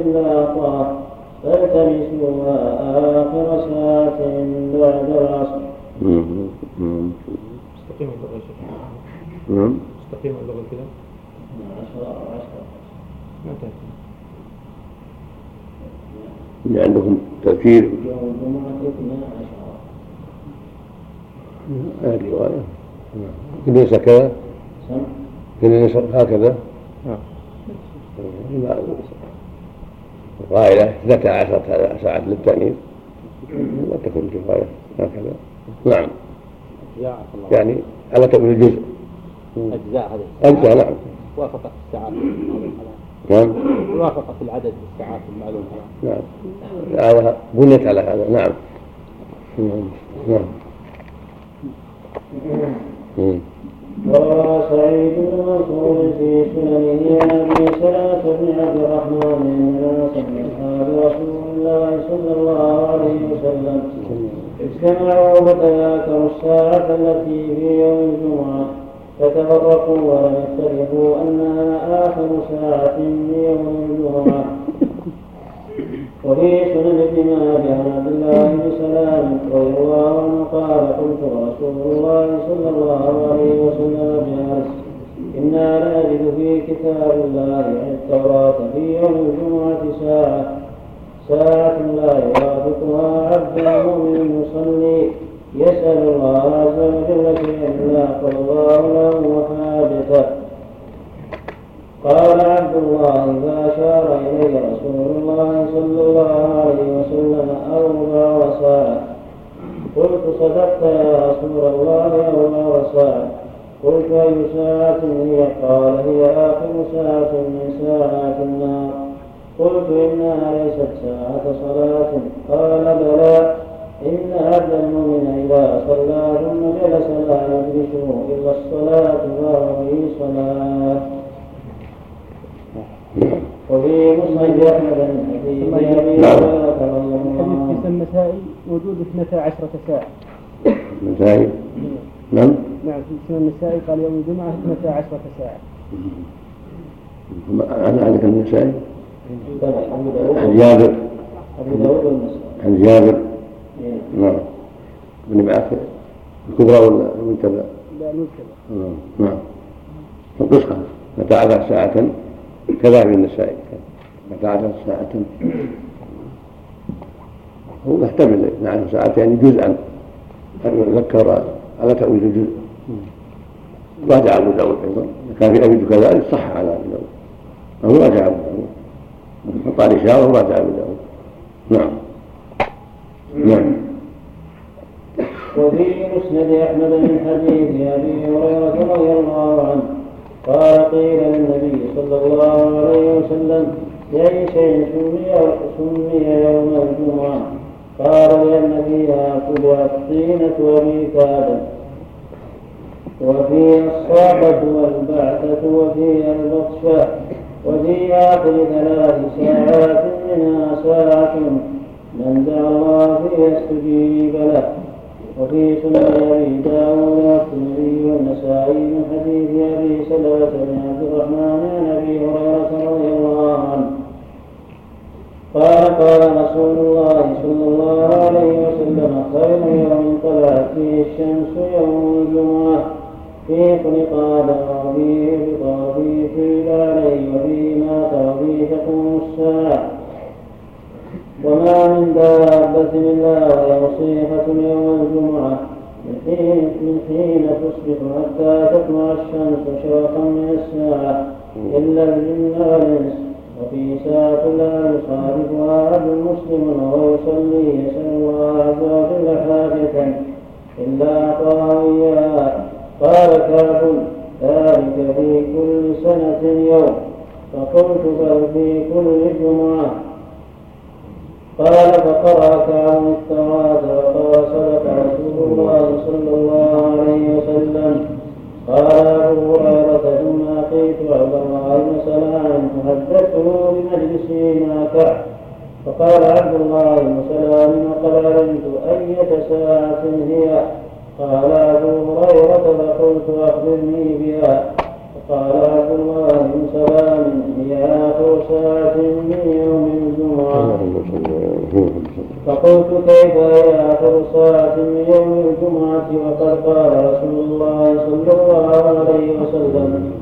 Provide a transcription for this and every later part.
إلا أعطاه فالتمسوها آخر ساعة بعد العصر. مستقيم اللغة يا نعم. مستقيم اللغة كذا عشرة عشرة ما تأتي اللي عندكم تفسير يوم الجمعة اثنا عشر هذه رواية ليس كذا. سم ليس هكذا نعم. قائلة اثنتا عشرة ساعة للتأنيث. لا تكون كفاية هكذا. نعم. يعني على تأويل الجزء؟ أجزاء هذه أجزاء نعم. وافقت الساعات. نعم. وافقت العدد الساعات المعلومة. نعم. بنيت على هذا. نعم. نعم. نعم. مم. وروى سعيد بن منصور في سننه عن ابي سلمه بن عبد الرحمن بن من اصحاب رسول الله صلى الله عليه وسلم اجتمعوا فتذاكروا الساعة التي في يوم الجمعه فتفرقوا ولم يختلفوا انها اخر ساعه من يوم الجمعه وفي سنن ابن ماجه عن عبد الله بن سلام رضي الله عنه قال قلت رسول الله صلى الله عليه وسلم جالس أنا لنجد في كتاب الله عن التوراه في يوم الجمعه ساعه ساعة لا يوافقها عبد مؤمن يصلي يسأل الله عز وجل لا قضى الله له حاجته قال عبد الله فأشار إليه رسول الله صلى الله عليه وسلم أربع وساعة قلت صدقت يا رسول الله أربع وساعة قلت أي ساعة هي؟ قال هي آخر ساعة من ساعات النار. قلت إنها ليست ساعة صلاة. قال بلى. إن عبد المؤمن إذا صلى ثم جلس لا يدركه إلا الصلاة وهو في صلاة. وفي مسند أبي هريرة رضي الله. حديث في النسائي وجود اثنتا عشرة ساعة. مسائل نعم. نعم في سنن النسائي قال يوم الجمعة اثنتا عشرة ساعة. أنا عندك النسائي؟ عن جابر. عن جابر. إيه. نعم. ابن معافر الكبرى ولا المنتبه؟ لا المنكر نعم. نعم. القصة متى ساعة. كذا في النسائي عثر ساعة. هو محتمل نعم ساعة يعني جزءا. أن يذكر على تأويل الجزء. راجع أبو داود أيضا. كان في أبي كذلك صح على أبو داود. أو راجع أبو داود. فقال إشارة وراجع أبو داود. نعم. نعم. وفي مسند أحمد من حديث أبي هريرة رضي الله عنه. قال قيل للنبي صلى الله عليه وسلم باي شيء سمي سمي يوم الجمعة. قال لأن فيها الطينة وفي آدم. وفيها الصعبة والبعثة وفيها البطشة وفي آخر ثلاث ساعات منها ساعة من دعا الله استجيب له. وفي سنن أبي داود والترمذي والنسائي من حديث أبي سلمة بن عبد الرحمن عن أبي هريرة رضي الله عنه. قال قال رسول الله صلى الله عليه وسلم خير يوم طلعت فيه الشمس يوم الجمعة. فيه خلق آدم وفيه وفيه قيل عليه وفيه مات وفيه تقوم الساعة. وما من دابة إلا وهي مصيحة يوم الجمعة من حين من حين تصبح حتى تطلع الشمس شرقا من الساعة إلا الجن والإنس وفي ساعة لا يصادفها عبد مسلم وهو يصلي يسأل الله عز وجل حاجة إلا أعطاه قال كعب ذلك في كل سنة يوم. فقلت بل في كل جمعة. قال فقرأ كعب التوراة وقال صدق رسول الله صلى الله عليه وسلم. قال أبو هريرة ثم أتيت عبد الله بن سلام فحدثته بمجلسه مع كعب فقال عبد الله بن سلام وقد علمت أية ساعة هي. قال أبو هريرة فقلت أخبرني بها. فقال عبد الله بن سلام هي آخر ساعة من يوم الجمعة. فقلت كيف هي آخر ساعة من يوم الجمعة؟ وقد قال رسول الله صلى الله عليه وسلم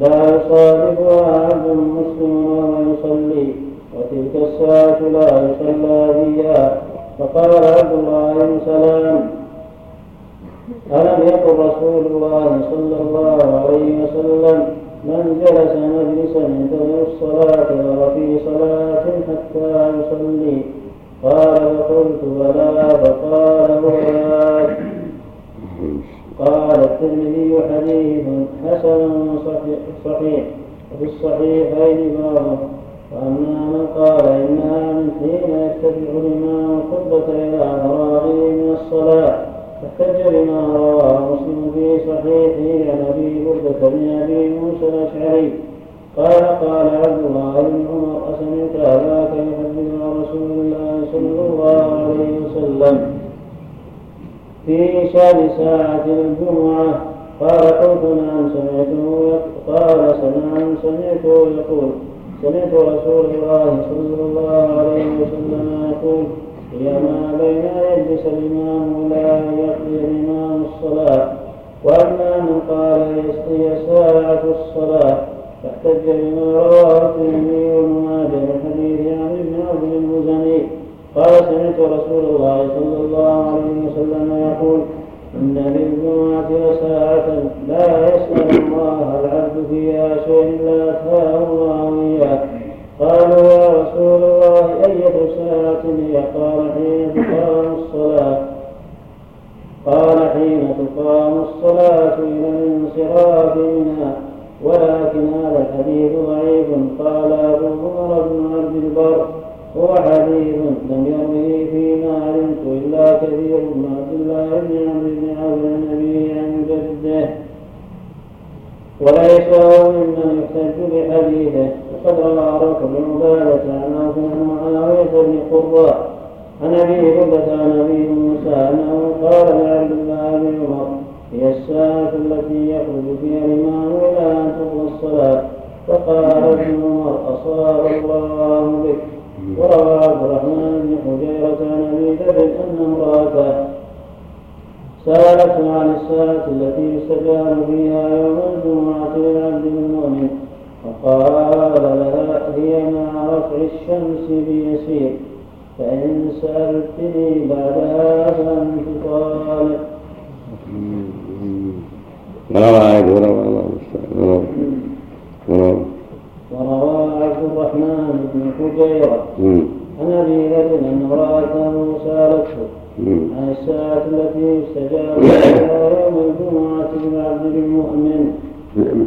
لا يصادفها عبد مسلم وهو يصلي وتلك الساعة لا يصلى فيها. فقال عبد الله بن سلام ألم يقل رسول الله صلى الله عليه وسلم من جلس مجلسا ينتظر الصلاة وفي صلاة حتى يصلي؟ قال فقلت بلى فقال هو قال الترمذي حديث حسن صحيح وفي الصحيحين بابه وأما من قال إنها من حين يتبع الإمام الخطبة إلى فراغه من الصلاة احتج بما رواه مسلم في صحيحه عن أبي بردة بن أبي موسى الأشعري. قال قال عبد الله بن عمر أسمعت أباك يحدث عن رسول الله صلى الله عليه وسلم في شأن ساعة الجمعة. قال قلت نعم سمعته قال نعم سمعته يقول سمعت رسول الله صلى الله عليه وسلم يقول هي ما بين يجلس الإمام أن يقضي الإمام الصلاة وأما من قال هي ساعة الصلاة فاحتج بما رواه الترمذي وابن ماجه من حديث عن ابن عبد المزني. قال سمعت رسول الله صلى الله عليه وسلم يقول إن للجمعة ساعة لا يسأل الله العبد فيها شيء إلا أتاه الله إياه. قالوا يا رسول الله أية ساعة هي؟ قال حين تقام الصلاة. قال حين تقام الصلاة إلى الانصراف منها ولكن هذا الحديث ضعيف. قال أبو عمر بن عبد البر هو حديث لم يروه فيما علمت إلا كثير بن عبد الله بن عمرو بن عن أبيه عن جده. وليس هو ممن يحتج بحديثه. روى ركب بن عبادة عن عوف بن معاوية بن قراء عن ابي بردة عن ابي موسى أنه قال لعبد الله بن عمر هي الساعة التي يخرج فيها الإمام إلى أن تقضى الصلاة. فقال ابن عمر أصاب الله بك. وروى عبد الرحمن بن حجيرة عن أبي ذر أن امرأته سألته عن الساعة التي يستجاب فيها يوم الجمعة للعبد المؤمن. فقال لها هي مع رفع الشمس بيسير فإن سألتني بعدها فأنت طالق وروى عبد الرحمن بن حجيرة. عن أبي ذر أن امرأته سألته عن الساعة التي يستجاب فيها يوم الجمعة للعبد المؤمن.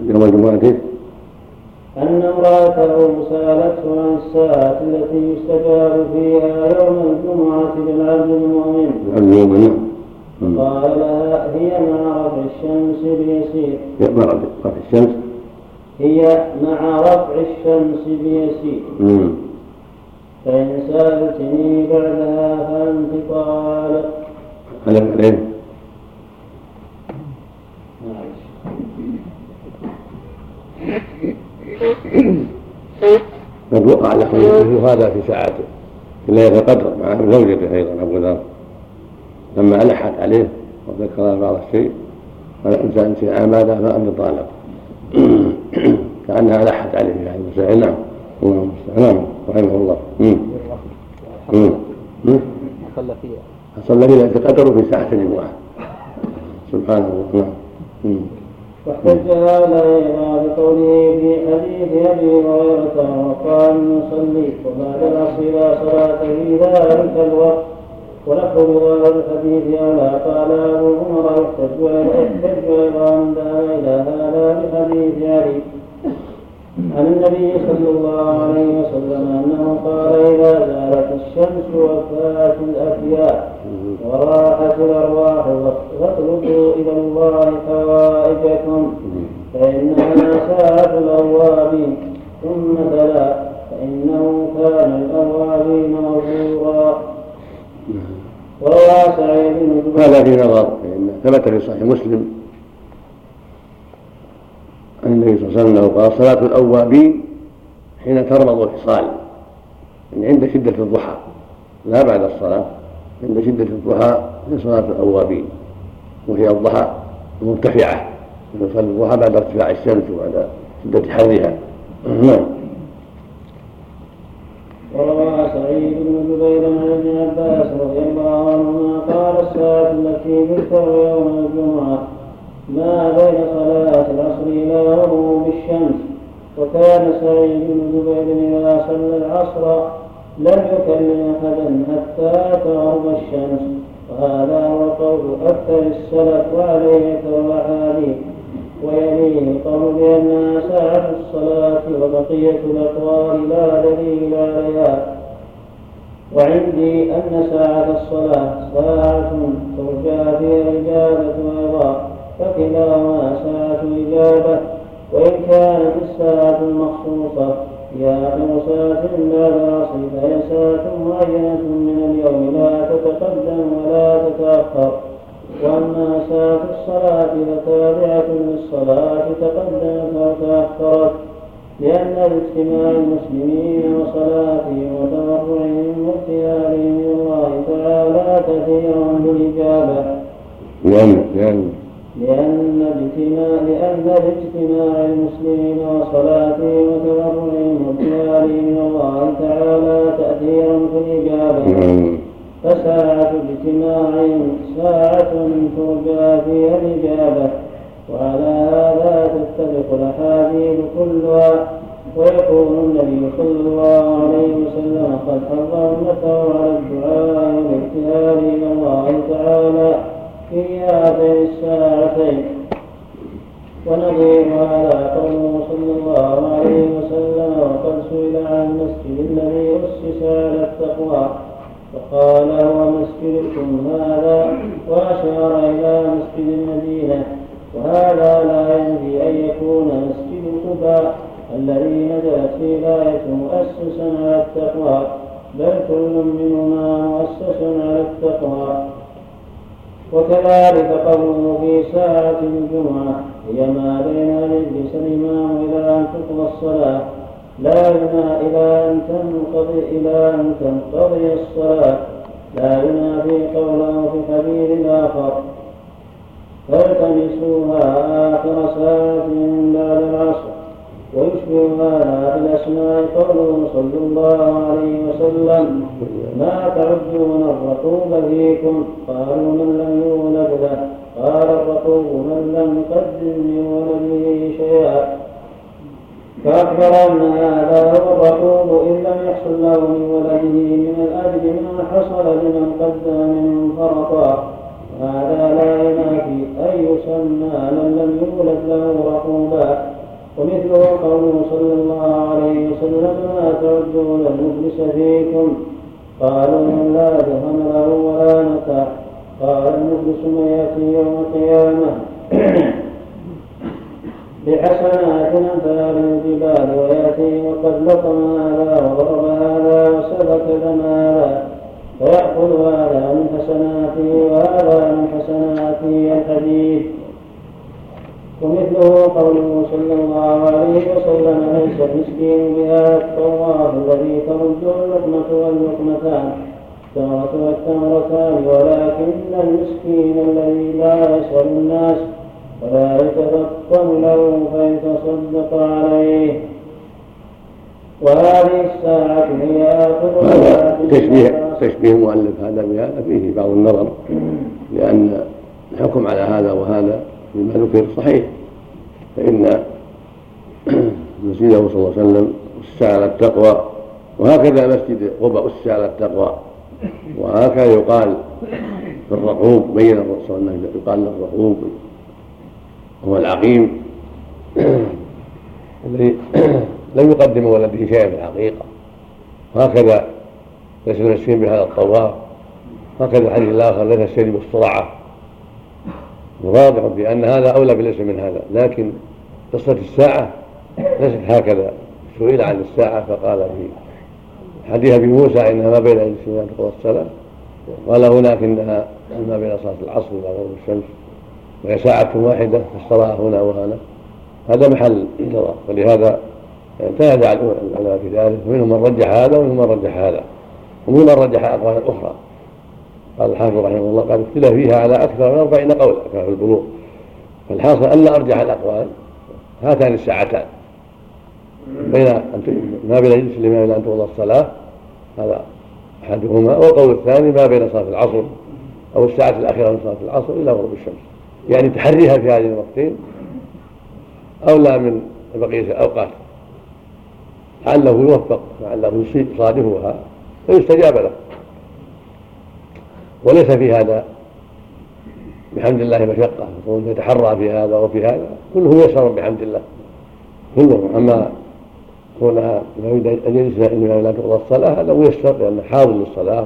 يوم الجمعة أن امرأته سألته عن الساعة التي يستجاب فيها يوم الجمعة للعبد المؤمن. المؤمن قال لها هي مع رفع الشمس بيسير. مع رفع الشمس. هي مع رفع الشمس بيسير. فإن سألتني بعدها فأنت طالق على عليه. قد وقع له مثل هذا في ساعته في ليلة القدر مع زوجته أيضا أبو ذر. لما ألحت عليه وذكر بعض الشيء قال أنت أنت ماذا فأنت طالق كأنها ألحت عليه في هذه المسائل نعم اللهم نعم. رحمه الله. صلى فيها صلى فيها في ساعة الجمعة سبحان الله نعم واحتج هذا بقوله في حديث أبي هريرة وقال يصلي وبعد العصر لا صلاة في ذلك الوقت. ولفظ هذا الحديث أولى قال أبو عمر يحتج من ذهب إلى هذا بحديث علي. عن النبي صلى الله عليه وسلم أنه قال إذا زالت الشمس وفات الأفياء وراحت الأرواح فاطلبوا إلى الله حوائجكم فإنها ساعة الأوابين ثم تلا. فإنه كان الأوابين غفورا وروى سعيد بن هذا في نظر ثبت في صحيح مسلم عن النبي صلى الله عليه وسلم قال صلاة الأوابين حين ترمض الحصال يعني عند شدة الضحى لا بعد الصلاة. عند شدة الضحى هي صلاة الأوابين وهي الضحى المرتفعة. يصلي الضحى بعد ارتفاع الشمس وبعد شدة حرها. نعم. وروى سعيد بن جبير عن ابن عباس رضي الله عنهما قال الساعة التي تذكر يوم الجمعة ما بين صلاة العصر إلى غروب الشمس وكان سعيد بن جبير إذا صلى العصر لم يكلم أحدا حتى تغرب الشمس. وهذا هو قول أكثر السلف وعليه الأحاديث ويليه القول بأنها ساعة الصلاة وبقية الأقوال لا دليل عليها. وعندي أن ساعة الصلاة ساعة ترجى فيها الإجابة أيضا. فكلاهما ساعة إجابة. وإن كانت الساعة المخصوصة ساعة بعد العصر فهي ساعة معينة من اليوم لا تتقدم ولا تتأخر وأما ساعة الصلاة فتابعة للصلاة تقدمت أو تأخرت لأن اجتماع المسلمين وصلاتهم وتضرعهم وابتهالهم من الله تعالى كثير بالإجابة. لأن لأن اجتماع لأن اجتماع المسلمين وصلاتهم وتضرعهم وابتهالهم من الله تعالى تأثيرا في الإجابة. فساعة اجتماعهم ساعة ترجى فيها الإجابة. وعلى هذا تتفق الأحاديث كلها. ويكون النبي صلى الله عليه وسلم قد حض أمته على الدعاء والابتهال إلى الله تعالى في هاتين الساعتين ونظير هذا قوله صلى الله عليه وسلم وقد سئل عن المسجد الذي أسس على التقوى فقال هو مسجدكم هذا وأشار إلى مسجد المدينة وهذا لا ينفي أن يكون مسجد قباء الذي نزلت فيه الآية مؤسسا على التقوى بل كل منهما مؤسس على التقوى وكذلك قوله في ساعة الجمعة هي ما بين يجلس الإمام إلى أن تقضى الصلاة. لا ينهى إلى أن تنقضي إلى أن تنقضي الصلاة. لا ينافي قوله في حديث آخر. فالتمسوها آخر ساعة بعد العصر. ويشبه هذا الأسماء قوله صلى الله عليه وسلم ما تعدون الرقوب فيكم قالوا من لم يولد له قال الرقوب من لم يقدم من ولده شيئا فأخبر أن هذا هو الرقوب إن لم يحصل له من ولده من الأجر ما حصل لمن قدم من فرطا هذا لا ينافي أن يسمى من لم يولد له رقوبا ومثله قوله صلى الله عليه وسلم ما تعدون المفلس فيكم. قالوا من لا درهم له ولا متاع قال المفلس من يأتي يوم القيامة؟ بحسنات أمثال الجبال ويأتي وقد لطم هذا وضرب هذا وسلك دم هذا فيأخذ هذا من حسناته وهذا من حسناته الحديث. ومثله قوله صلى الله عليه وسلم ليس المسكين بهذا الطواف الذي ترد اللقمة واللقمتان التمرة والتمرتان ولكن المسكين الذي لا يسأل الناس ولا يتفطن له فيتصدق عليه. وهذه الساعة هي آخر تشبيه تشبيه المؤلف هذا بهذا فيه بعض النظر لأن الحكم على هذا وهذا فيما ذكر صحيح. فإن مسجده صلى الله عليه وسلم أسس على التقوى وهكذا مسجد قبى أسس على التقوى. وهكذا يقال في الرقوب بين الرسول أنه يقال للرقوب هو العقيم. الذي لم يقدم ولده شيئا في الحقيقة. وهكذا ليس المسكين بهذا الطواف. هكذا الحديث الآخر ليس السيد بالصرعة واضح في أن هذا أولى بليس من هذا لكن قصة الساعة ليست هكذا. سئل عن الساعة فقال في حديث أبي موسى إنها ما بين الجسم أن تقضى الصلاة قال هناك إنها ما بين صلاة العصر إلى غروب الشمس وهي ساعة واحدة فاشتراها هنا وهنا. هذا محل نظر ولهذا تنازع العلماء في ذلك ومنهم من رجح هذا ومنهم من رجح هذا ومنهم من رجح أقوالا أخرى. قال الحافظ رحمه الله قال اختلف فيها على أكثر من أربعين قولا كما في البلوغ. فالحاصل أن أرجح الأقوال هاتان الساعتان بين ما بين يجلس الإمام إلى أن تقضى الصلاة هذا أحدهما والقول الثاني ما بين صلاة العصر أو الساعة الأخيرة من صلاة العصر إلى غروب الشمس. يعني تحريها في هذه الوقتين أولى من بقية الأوقات. لعله يوفق لعله يصادفها فيستجاب له. وليس في هذا. بحمد الله مشقة. يكون يتحرى في هذا وفي هذا. كله يسر بحمد الله. كله أما كونها يريد أن يجلس الإمام لا تقضى الصلاة هذا ميسر لأنه حاضر للصلاة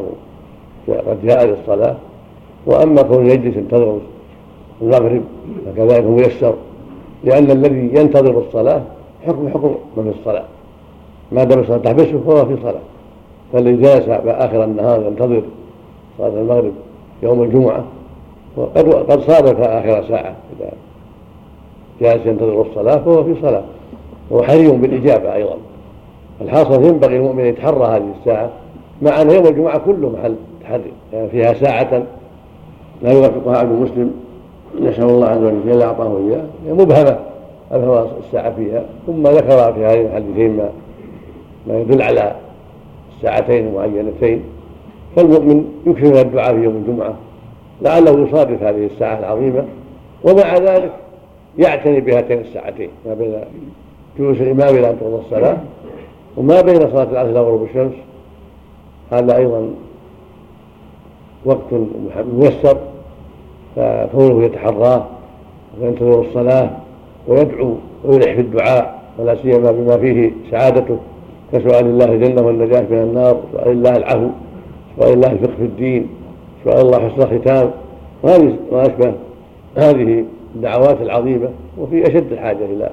وقد جاء للصلاة. وأما كون يجلس ينتظر المغرب فكذلك ميسر لأن الذي ينتظر الصلاة حكم حكم من في الصلاة. ما دام الصلاة تحبسه فهو في صلاة. فالذي جلس آخر النهار ينتظر صلاة المغرب يوم الجمعة وقد قد صادف آخر ساعة. إذا جالس ينتظر الصلاة فهو في صلاة. وهو حري بالإجابة أيضا. الحاصل ينبغي المؤمن يتحرى هذه الساعة مع أن يوم الجمعة كله محل تحري. يعني فيها ساعة لا يوافقها عبد مسلم نسأل الله عز وجل أن أعطاه إياه مبهمة أبهم الساعة فيها ثم ذكر في هذه الحديثين ما ما يدل على الساعتين المعينتين فالمؤمن يكثر الدعاء في يوم الجمعة لعله يصادف هذه الساعة العظيمة ومع ذلك يعتني بهاتين الساعتين ما بين جلوس الإمام إلى أن تقضى الصلاة وما بين صلاة العصر إلى غروب الشمس هذا أيضا وقت ميسر فكونه يتحراه وينتظر الصلاة ويدعو ويلح في الدعاء ولا سيما بما فيه سعادته كسؤال الله الجنة والنجاة من النار سؤال الله العفو. سؤال الله الفقه في الدين سؤال الله حسن الختام. وهذه وأشبه هذه الدعوات العظيمة وفي أشد الحاجة إلى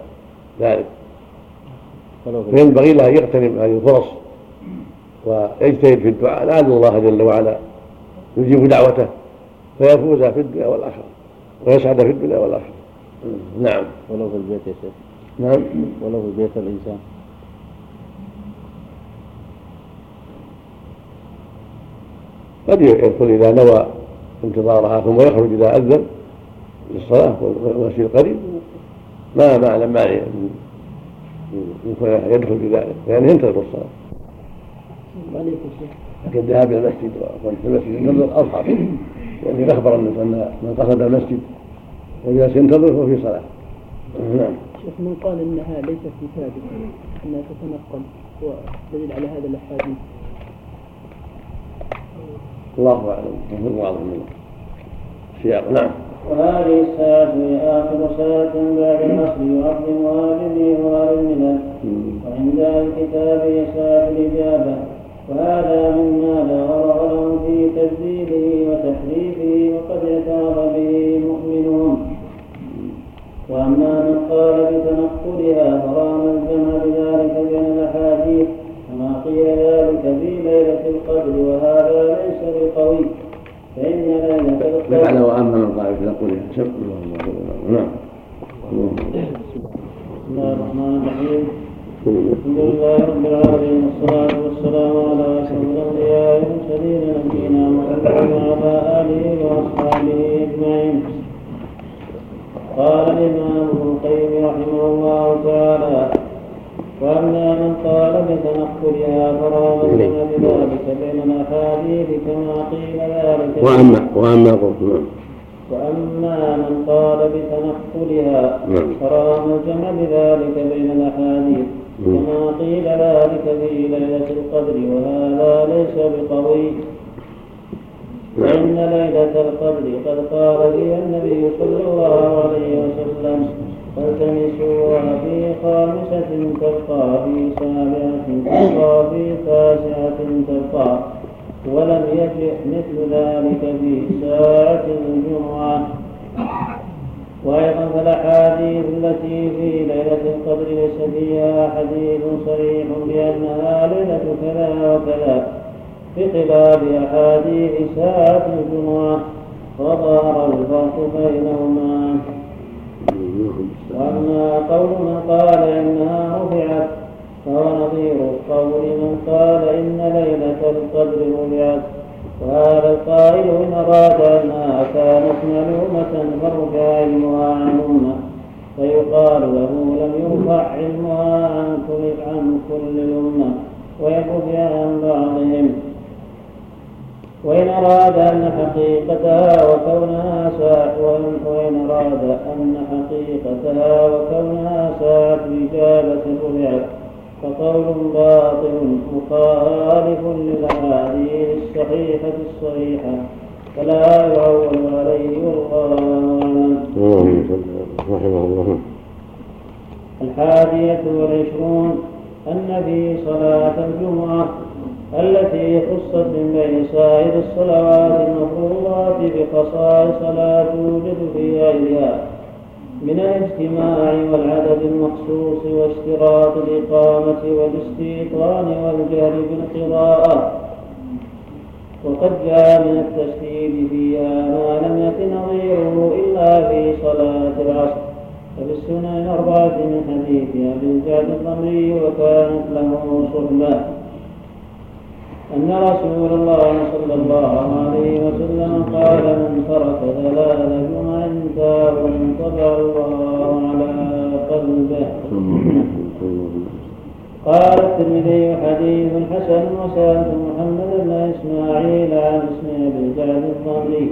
ذلك. فينبغي له أن يغتنم هذه الفرص ويجتهد في الدعاء. لعل الله جل وعلا يجيب دعوته فيفوز في الدنيا والآخرة ويسعد في الدنيا والآخرة. نعم. ولو في البيت يا شيخ. نعم. ولو في بيت الإنسان. قد يدخل إذا نوى انتظارها ثم يخرج إذا أذن للصلاة والمسجد قريب ما ما أعلم مانع يدخل في ذلك؟ يعني ينتظر الصلاة. لكن الذهاب إلى المسجد وكون في المسجد ينتظر اظهر يعني أخبر أن من قصد المسجد وجلس ينتظر فهو في صلاة. نعم. شيخ من قال إنها ليست بثابته إنها تتنقل ودليل على هذا الأحاديث. الله أعلم. هو واضح من السياق نعم. وهذه الساعة آخر ساعة بعد العصر يعظمها جميع أهل الملل وعند الكتاب هي ساعة الإجابة وهذا مما لا غرض لهم في تبديله وتحريفه وقد اعترف به مؤمنون وأما من قال بتنقلها فرام الجمع بذلك بين الأحاديث. قيل ذلك في ليلة القدر وهذا ليس بقوي. فان ليله القدر بمعنى واما من قال بتنقلها سب نعم. بسم الله الرحمن الرحيم. الحمد لله رب العالمين والصلاة والسلام على أشرف الأنبياء والمرسلين نبينا محمد وعلى آله وأصحابه أجمعين. قال الإمام ابن القيم رحمه الله تعالى وأما من قال بتنقلها فراودنا بذلك بين الأحاديث كما قيل ذلك. واما وأما قلت نعم. وأما من قال بتنقلها نعم. فرام الجمع بذلك بين الأحاديث كما قيل ذلك في ليلة القدر وهذا ليس بقوي. فإن ليلة القدر قد قال فيها النبي صلى الله عليه وسلم. فالتمسوها في خامسة تبقى في سابعة تبقى في تاسعة تبقى ولم يجئ مثل ذلك في ساعة الجمعة. وأيضا فالأحاديث التي في ليلة القدر ليس فيها حديث صريح بأنها ليلة كذا وكذا بخلاف أحاديث ساعة الجمعة. وظهر الفرق بينهما. وأما قول من قال إنها رفعت فهو نظير قول من قال إن ليلة القدر رفعت. وهذا القائل إن أراد أنها كانت معلومة فرجع علمها عن أمة فيقال له لم يرفع علمها عن كل عن كل الأمة ويرفع عن بعضهم. وإن أراد أن حقيقتها وكونها وإن أراد أن حقيقتها وكونها ساعة إجابة رفعت فقول باطل مخالف للأحاديث الصحيحة الصحيحة فلا يعول عليه والله. رحمه الله الحادية والعشرون أن في صلاة الجمعة التي خصت من بين سائر الصلوات المفروضات بخصائص لا توجد في غيرها من الاجتماع والعدد المخصوص واشتراط الإقامة والاستيطان والجهر بالقراءة وقد جاء من التشديد فيها ما لم يكن نظيره إلا في صلاة العصر. ففي السنن الأربعة من حديث أبي الجعد الضمري وكانت له صحبة أن رسول الله صلى الله عليه وسلم قال من ترك ثلاث جمع تاب طبع الله على قلبه. قال الترمذي حديث حسن وسألت محمد بن إسماعيل عن اسم أبي الجعد الضمري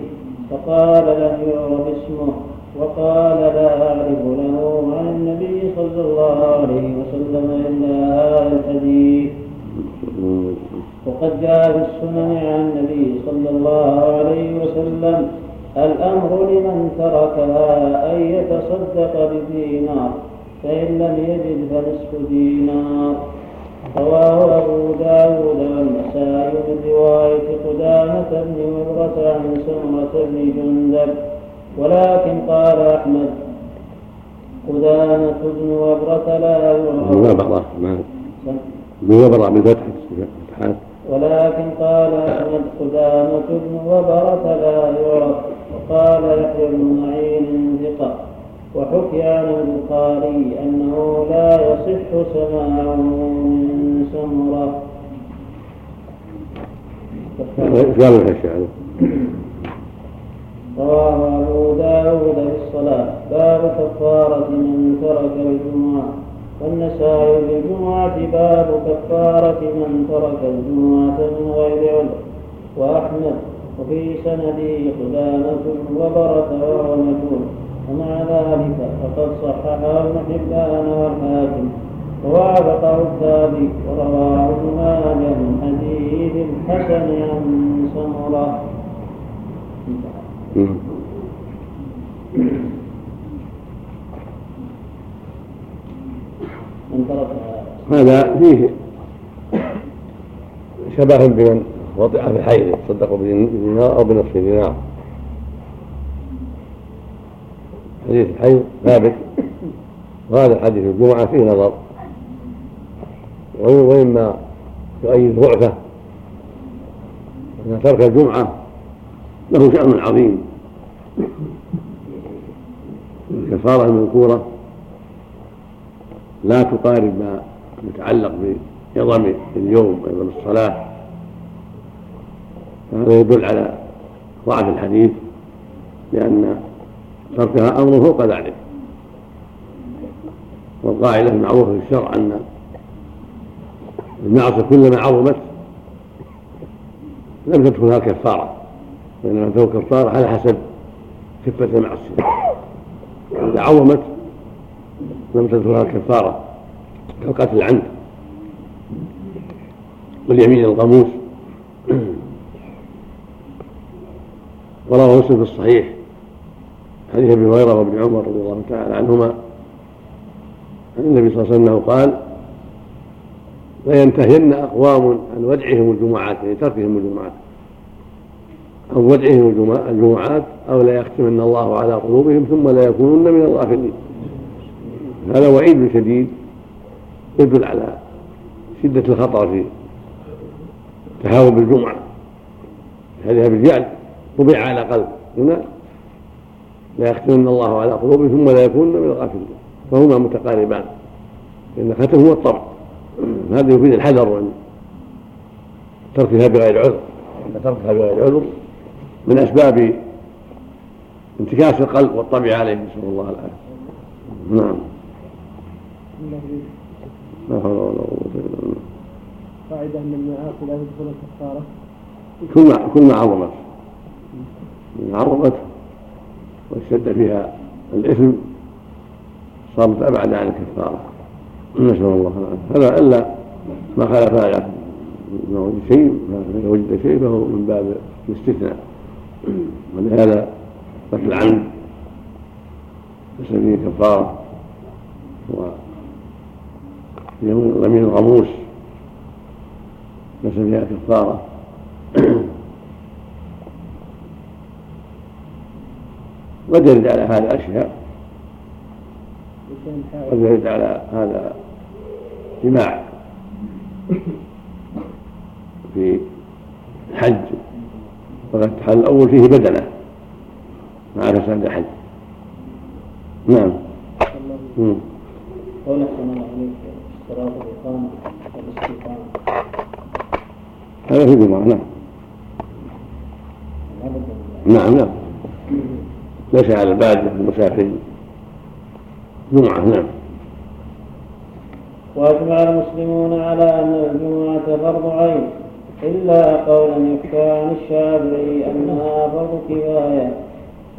فقال لم يعرف اسمه وقال لا أعرف له عن النبي صلى الله عليه وسلم إلا هذا الحديث. وقد جاء في السنن عن النبي صلى الله عليه وسلم الأمر لمن تركها أن يتصدق بدينار فإن لم يجد فنصف دينار رواه أبو داود والنسائي من رواية قدامة بن مرة عن سمرة بن جندب ولكن قال أحمد قدامة بن وبرة لا يعرف وبرة؟ وبرة بالفتح الفتحات ولكن قال أحمد قدامة بن وبرة لا يعرف وقال يحيى بن معين ثقة وحكي عن البخاري أنه لا يصح سماعه من سمرة. رواه أبو داود في الصلاة. باب كفارة من ترك الجمعة. والنسائي الجمعة باب كفارة من ترك الجمعة من غير عذر وأحمد وفي سنده قدامة وبرة وهو مجهول ومع ذلك فقد صححه ابن حبان والحاكم. ووافقه الثابت ورواه ابن ماجه من حديث الحسن عن سمرة. من هذا فيه شبه بمن وطئ في الحيض يتصدق بدينار أو بنصف دينار. حديث الحيض ثابت. وهذا حديث الجمعة فيه نظر. وإما يؤيد ضعفه. أن ترك الجمعة له شأن عظيم. الكفارة المذكورة لا تقارب ما يتعلق بعظم اليوم وعظم الصلاة. هذا يدل على ضعف الحديث لأن تركها أمر فوق ذلك. والقاعدة المعروفة في الشرع أن المعصية كلما عظمت لم تدخلها كفارة وإنما تكون كفارة على حسب خفة المعصية. إذا عظمت لم تدخلها كفارة. كالقتل العمد واليمين الغموس وروى مسلم في الصحيح. حديث أبي هريرة وابن عمر رضي الله تعالى عنهما. عن النبي صلى الله عليه وسلم قال لينتهين أقوام عن ودعهم الجمعات. يعني تركهم الجمعات. عن ودعهم الجمعات أو لا يختمن الله على قلوبهم ثم لا يكونن من الغافلين. هذا وعيد شديد يدل على شدة الخطر في التهاون بالجمعة. هذه بالجعل طبع على قلب. هنا لا يختمن الله على قلوبهم ثم لا يكونن من الغافلين. فهما متقاربان. لأن الختم هو الطبع هذا يفيد الحذر من تركها بغير عذر. أن تركها بغير عذر من أسباب انتكاس القلب والطبع عليه نسأل الله العافية. نعم. لا حول ولا قوة إلا بالله. قاعدة أن المعاصي لا تدخل الكفارة. كل ما كل ما عظمت عظمت واشتد فيها الإثم صارت أبعد عن الكفارة. نسأل الله العافية. هذا إلا ما خالف آية ما وجد شيء فإذا وجد شيء فهو من باب الاستثناء. ولهذا قتل العمد ليس فيه كفارة ويمين الغموس. ليس فيها كفارة قد يرد على هذا أشياء قد يرد على هذا جماع في الحج. وقد الأول فيه بدنة مع فساد الحج. نعم. قول أحسن الله عليك والاستيقامه هذا في الجمعة نعم. نعم نعم. ليس على البادية المسافرين جمعة نعم. وأجمع المسلمون على أن الجمعة فرض عين إلا قولا يحكى عن الشافعي أنها فرض كفاية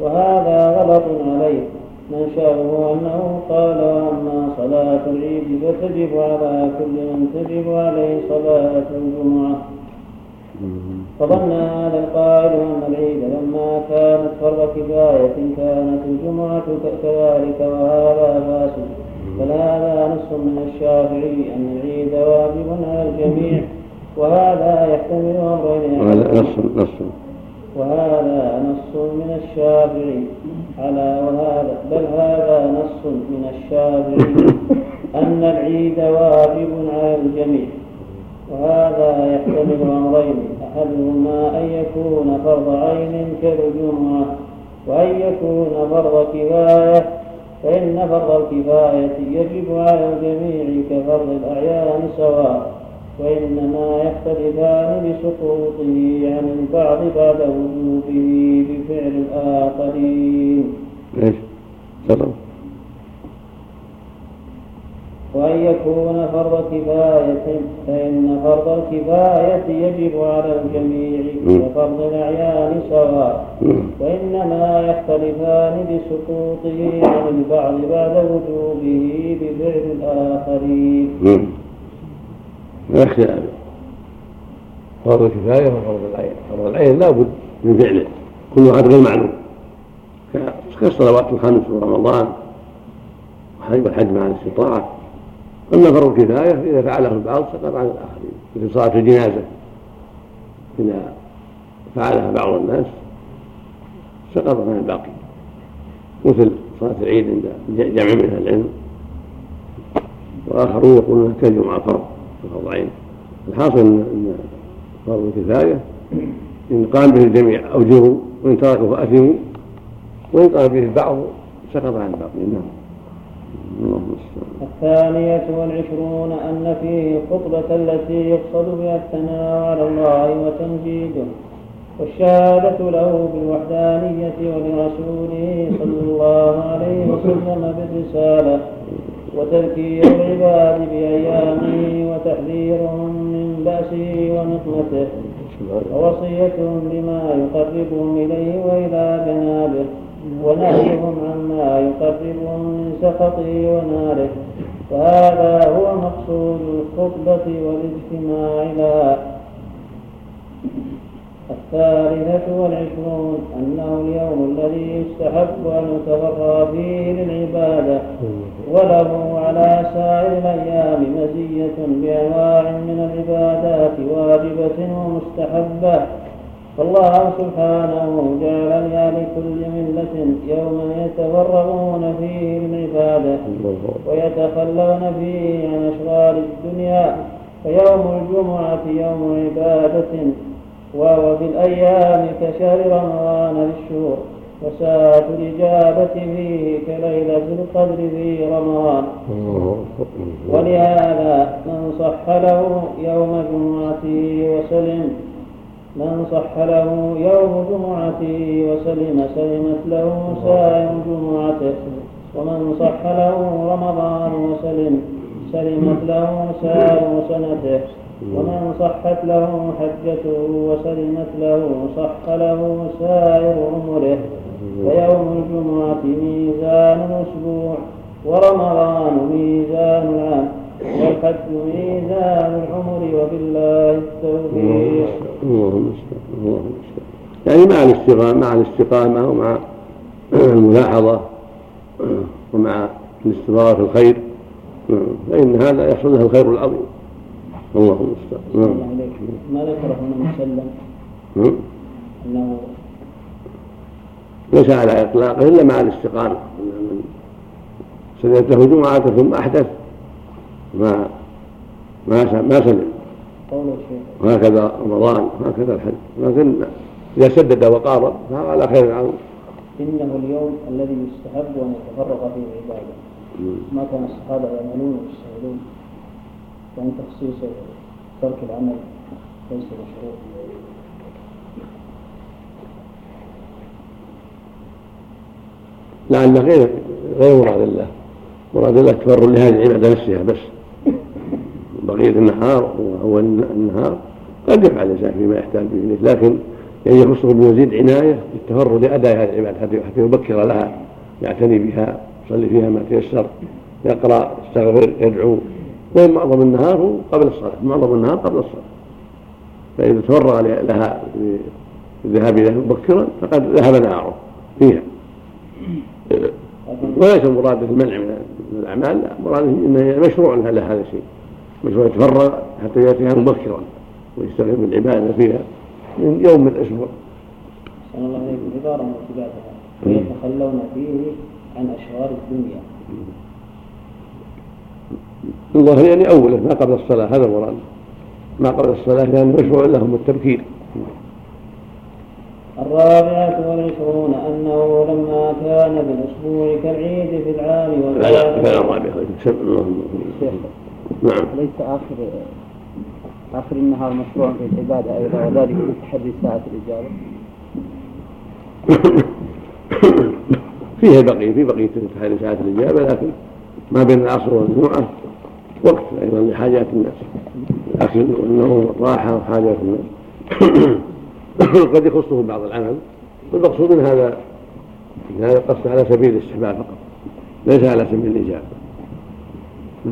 وهذا غلط عليه. منشأه أنه قال وأما صلاة العيد فتجب على كل من تجب عليه صلاة الجمعة. فظن هذا القائل أن العيد لما كانت فرض كفاية كانت الجمعة كذلك وهذا فاسد بل هذا نص من الشافعي أن العيد واجب على الجميع وهذا يحتمل أمرين. هذا نص نص. وهذا نص من الشافعي. على وهذا بل هذا نص من الشافعي أن العيد واجب على الجميع. وهذا يحتمل أمرين أحدهما أن يكون فرض عين كالجمعة وأن يكون فرض كفاية فإن فرض الكفاية يجب على الجميع كفرض الأعيان سواء. وإنما يختلفان بسقوطه عن البعض بعد وجوبه بفعل الآخرين. تفضل. وأن يكون فرض كفاية فإن فرض الكفاية يجب على الجميع. وفرض الأعيان سواء. وإنما يختلفان بسقوطه عن البعض بعد وجوبه بفعل الآخرين اختلاف فرض الكفاية وفرض العين. فرض العين لا بد من فعله. كل واحد غير معلوم. كالصلوات الخمس ورمضان والحج مع الاستطاعة. أما فرض الكفاية إذا فعله البعض سقط عن الآخرين. مثل صلاة الجنازة. إذا فعلها بعض الناس سقط عن الباقي. مثل صلاة العيد عند جمع من أهل العلم. وآخرون يقولون كالجمعة فرض فرض عين الحاصل أن فرض الكفاية إن قام به الجميع أوجروا وإن تركوا فأثموا وإن قام به البعض سقط عن الباقي نعم. الثانية والعشرون أن فيه خطبة التي يقصد بها الثناء على الله وتمجيده والشهادة له بالوحدانية ولرسوله صلى الله عليه وسلم بالرسالة. وتذكير العباد بأيامه وتحذيرهم من بأسه ونقمته ووصيتهم بما يقربهم إليه وإلى جنابه ونهيهم عما يقربهم من سخطه وناره وهذا هو مقصود الخطبة والإجتماع لها. الثالثة والعشرون أنه اليوم الذي يستحب أن يتفرغ فيه للعبادة وله على سائر الأيام مزية بأنواع من العبادات واجبة ومستحبة. فالله سبحانه جعل لكل ملة يوما يتفرغون فيه للعبادة ويتخلون فيه عن أشغال الدنيا. فيوم الجمعة يوم عبادة وهو بالأيام كشهر رمضان للشهور وساعة الإجابة فيه كليلة القدر في رمضان. ولهذا من صح له يوم جمعته وسلم من صح له يوم جمعته وسلم سلمت له سائر جمعته ومن صح له رمضان وسلم سلمت له سائر سنته. ومن صحت له حجته وسلمت له صح له سائر عمره ويوم الجمعة ميزان الأسبوع ورمضان ميزان العام والحج ميزان العمر وبالله التوفيق اللهم اللهم يعني مع الاستقامة مع الاستقامة ومع الملاحظة ومع الاستمرار في الخير فإن هذا يحصل له الخير العظيم. الله المستعان. الله عليك. ما ذكره هنا مسلم نعم. أنه ليس على إطلاقه إلا مع الاستقامة. من سلمت له جمعة ثم أحدث. ما ما ما سلم وهكذا رمضان وهكذا الحج. لكن إذا سدد وقارب فهو على خير عظيم إنه اليوم الذي يستحب أن يتفرغ فيه العبادة ما كان الصحابة يعملون ويشتغلون. فإن تخصيص ترك العمل ليس مشروع. لعل غير غير مراد الله. مراد الله التفرغ لهذه العبادة نفسها بس. بقية النهار وهو النهار قد يفعل الإنسان فيما يحتاج به إليه لكن يعني يخصه بمزيد عناية بالتفرغ لأداء هذه العبادة حتى يبكر لها يعتني بها يصلي فيها ما تيسر يقرأ يستغفر يدعو. وإن معظم النهار هو قبل الصلاة معظم النهار قبل الصلاة. فإذا تفرغ لها بالذهاب إليها مبكرا فقد ذهب نهاره فيها. وليس المراد المنع من الأعمال لا مراد إنه مشروع له هذا الشيء. مشروع يتفرغ حتى ياتيها مبكرا ويستغل بالعباده فيها من يوم من الأسبوع. أحسن الله إليكم عبارة مرتباتها ويتخلون فيه عن أشغال الدنيا؟ الظاهر يعني أوله ما قبل الصلاة هذا المراد ما قبل الصلاة لأن مشروع لهم التبكير. الرابعة والعشرون أنه لما كان بالأسبوع كالعيد في العام لا لا كان الرابع. اللهم شيخ نعم ليس آخر آخر النهار مشروع في العبادة أيضا وذلك بتحري ساعة الإجابة. فيها بقية في بقية تحري ساعة الإجابة لكن ما بين العصر والجمعة وقت أيضا لحاجات الناس. الأكل والنوم والراحة وحاجات الناس. قد يخصه بعض العمل. والمقصود من هذا من هذا القصد على سبيل الاستحباب فقط. ليس على سبيل الإجابة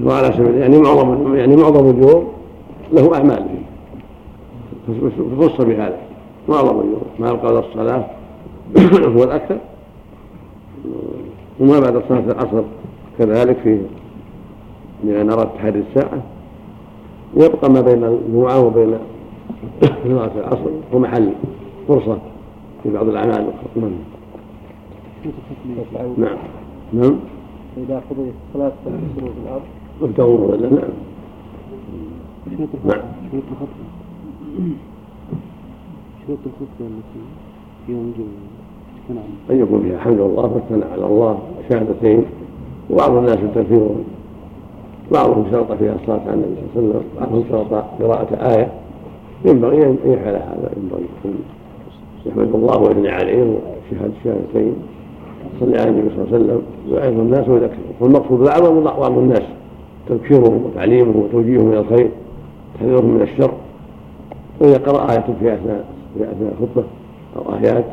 هو على سبيل يعني معظم يعني معظم اليوم له أعمال فيه. فخص بهذا. معظم اليوم ما قبل الصلاة هو الأكثر. وما بعد صلاة العصر كذلك في لأن أراد تحري الساعة ويبقى ما بين الجمعة وبين صلاة العصر. هو محل فرصة في بعض الأعمال الأخرى. نعم. نعم. نعم. إذا قضيت الصلاة فاغتسلوا في الأرض. ابتغوا ولا نعم. نعم. شروط الخطبة. شروط الخطبة التي في يوم الجمعة أن يكون فيها حمد الله والثناء على الله شهادتين وبعض الناس يستغفرون بعضهم شرط فيها الصلاة على النبي صلى الله عليه وسلم بعضهم شرط قراءة آية. ينبغي أن يفعل هذا ينبغي أن يحمد الله ويثني عليه وشهادة شهادتين صلى على النبي صلى الله عليه وسلم. ويعظ الناس ويذكرهم. والمقصود الأعظم وعظ الناس تذكيرهم وتعليمهم وتوجيههم إلى الخير تحذيرهم من الشر. وإذا قرأ آية في أثناء في أثناء الخطبة أو آيات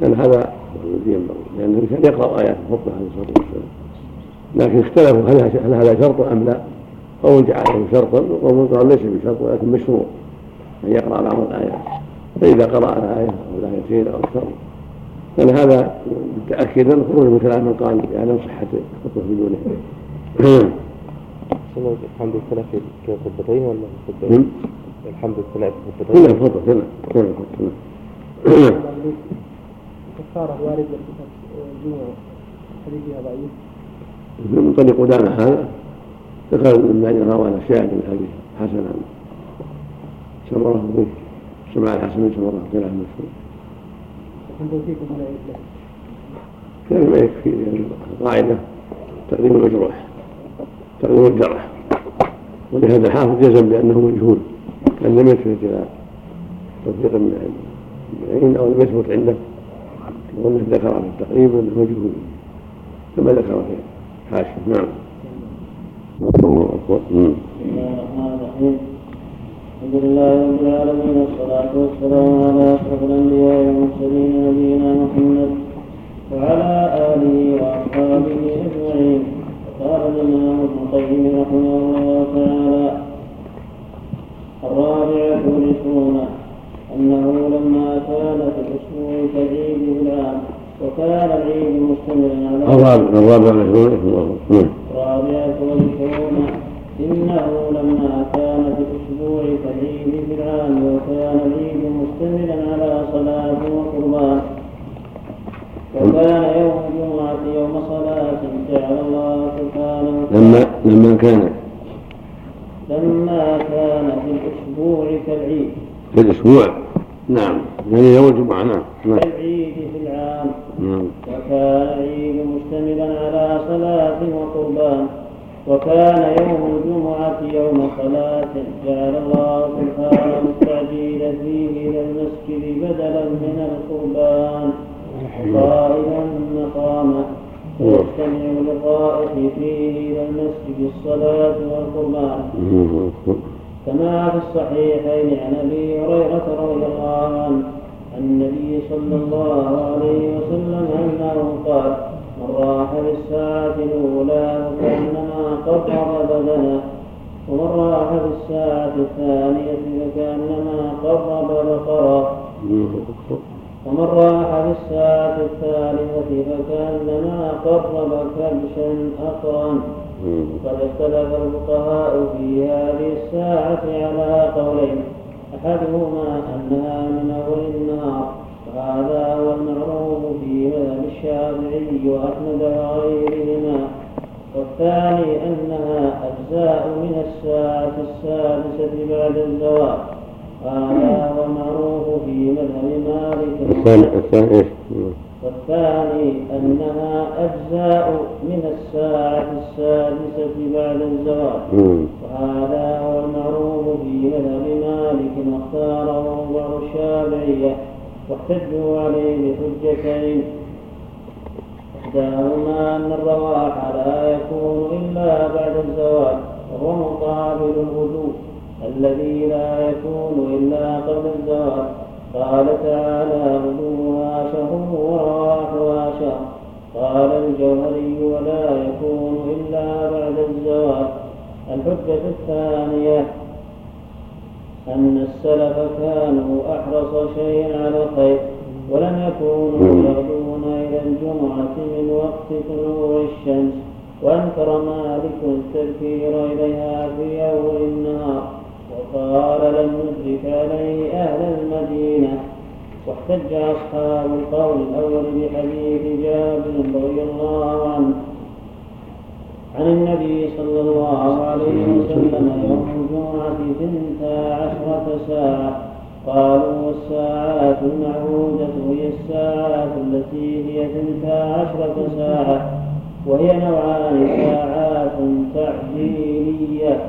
كان هذا الذي ينبغي لأنه كان يقرأ آيات الخطبة عليه الصلاة والسلام. لكن اختلفوا هل هل هذا شرط أم لا. قوم جعله شرطا وقوم قال ليس بشرط ولكن مشروع أن يقرأ بعض الآيات فإذا قرأ الآية أو الآيتين أو أكثر كان هذا متأكدا خروج من كلام من قال يعلم صحة الخطبة بدونه الحمد لله في الخطبتين ولا نعم. الحمد لله في كلها الخطبتين الخطبة كلها كلها الخطبة. كفارة واردة في الجمعة حديثها ضعيف. من طريق قدامى هذا ذكر من بعد روى الشاهد من حديث حسن عن سمرة بن سمع الحسن رضي الله عنه مشهور كان ما يكفي. لأن القاعدة تقديم المجروح تقديم الجرح. ولهذا الحافظ جزم بأنه مجهول كان لم يلتفت إلى توثيق من العين أو لم يثبت عنده وأنه ذكر في التقريب أنه مجهول كما ذكر في حاشية نعم الله أكبر مم. بسم الله الرحمن الرحيم الحمد لله رب العالمين والصلاة والسلام على أشرف الأنبياء والمرسلين نبينا محمد وعلى آله وأصحابه أجمعين قال الإمام ابن القيم رحمه الله تعالى الرابعة والعشرون أنه لما كان في الأسبوع كالعيد بالعام وكان العيد مشتملا على الرابع الرابع نعم الرابعة والعشرون. إنه لما كان في الأسبوع كالعيد في العام وكان العيد مشتملا على صلاة وقربان. وكان يوم الجمعة يوم صلاة جعل الله سبحانه لما لما كان. لما كان في الأسبوع كالعيد. في الأسبوع. نعم. يعني يوم الجمعة نعم. نعم. كالعيد في العام. نعم. وكان العيد مشتملا على صلاة وقربان. وكان يوم الجمعة يوم صلاة. جعل الله سبحانه التعجيل فيه إلى المسجد بدلا من القربان. قائلا مقاما ويجتمع للطائف فيه إلى المسجد الصلاة والقربان. أكبر كما في الصحيحين عن أبي هريرة رضي الله عنه عن النبي صلى الله عليه وسلم أنه قال من راح للساعة الأولى فكأنما قرب بدنا ومن راح للساعة الثانية فكأنما قرب أكبر ومن راح للساعة الثالثة فكأنما قرب كبشا أقرا قد اختلف الفقهاء في هذه الساعة على قولين. أحدهما أنها من أول النهار وهذا هو المعروف في مذهب الشافعي وأحمد وغيرهما. والثاني أنها أجزاء من الساعة السادسة بعد الزوال وهذا هو المعروف في مذهب مالك. الثاني؟ والثاني أنها أجزاء من الساعة السادسة بعد الزوال مم. وهذا هو المعروف في مذهب مالك واختاره بعض الشافعية واحتجوا عليه بحجتين. إحداهما أن الرواح لا يكون إلا بعد الزوال وهو مقابل الغدو الذي لا يكون إلا قبل الزوال قال تعالى غدوها شهر ورواحها شهر قال الجوهري ولا يكون إلا بعد الزوال الحجة الثانية أن السلف كانوا أحرص شيء على الخير ولم يكونوا يغدون إلى الجمعة من وقت طلوع الشمس. وأنكر مالك التذكير إليها في أول النهار. وقال لم ندرك عليه أهل المدينة واحتج أصحاب القول الأول بحديث جابر رضي الله عنه. عن النبي صلى الله عليه وسلم يوم الجمعة ثنتا عشرة ساعة قالوا والساعات المعهودة هي الساعات التي هي ثنتا عشرة ساعة وهي نوعان ساعات تعجيلية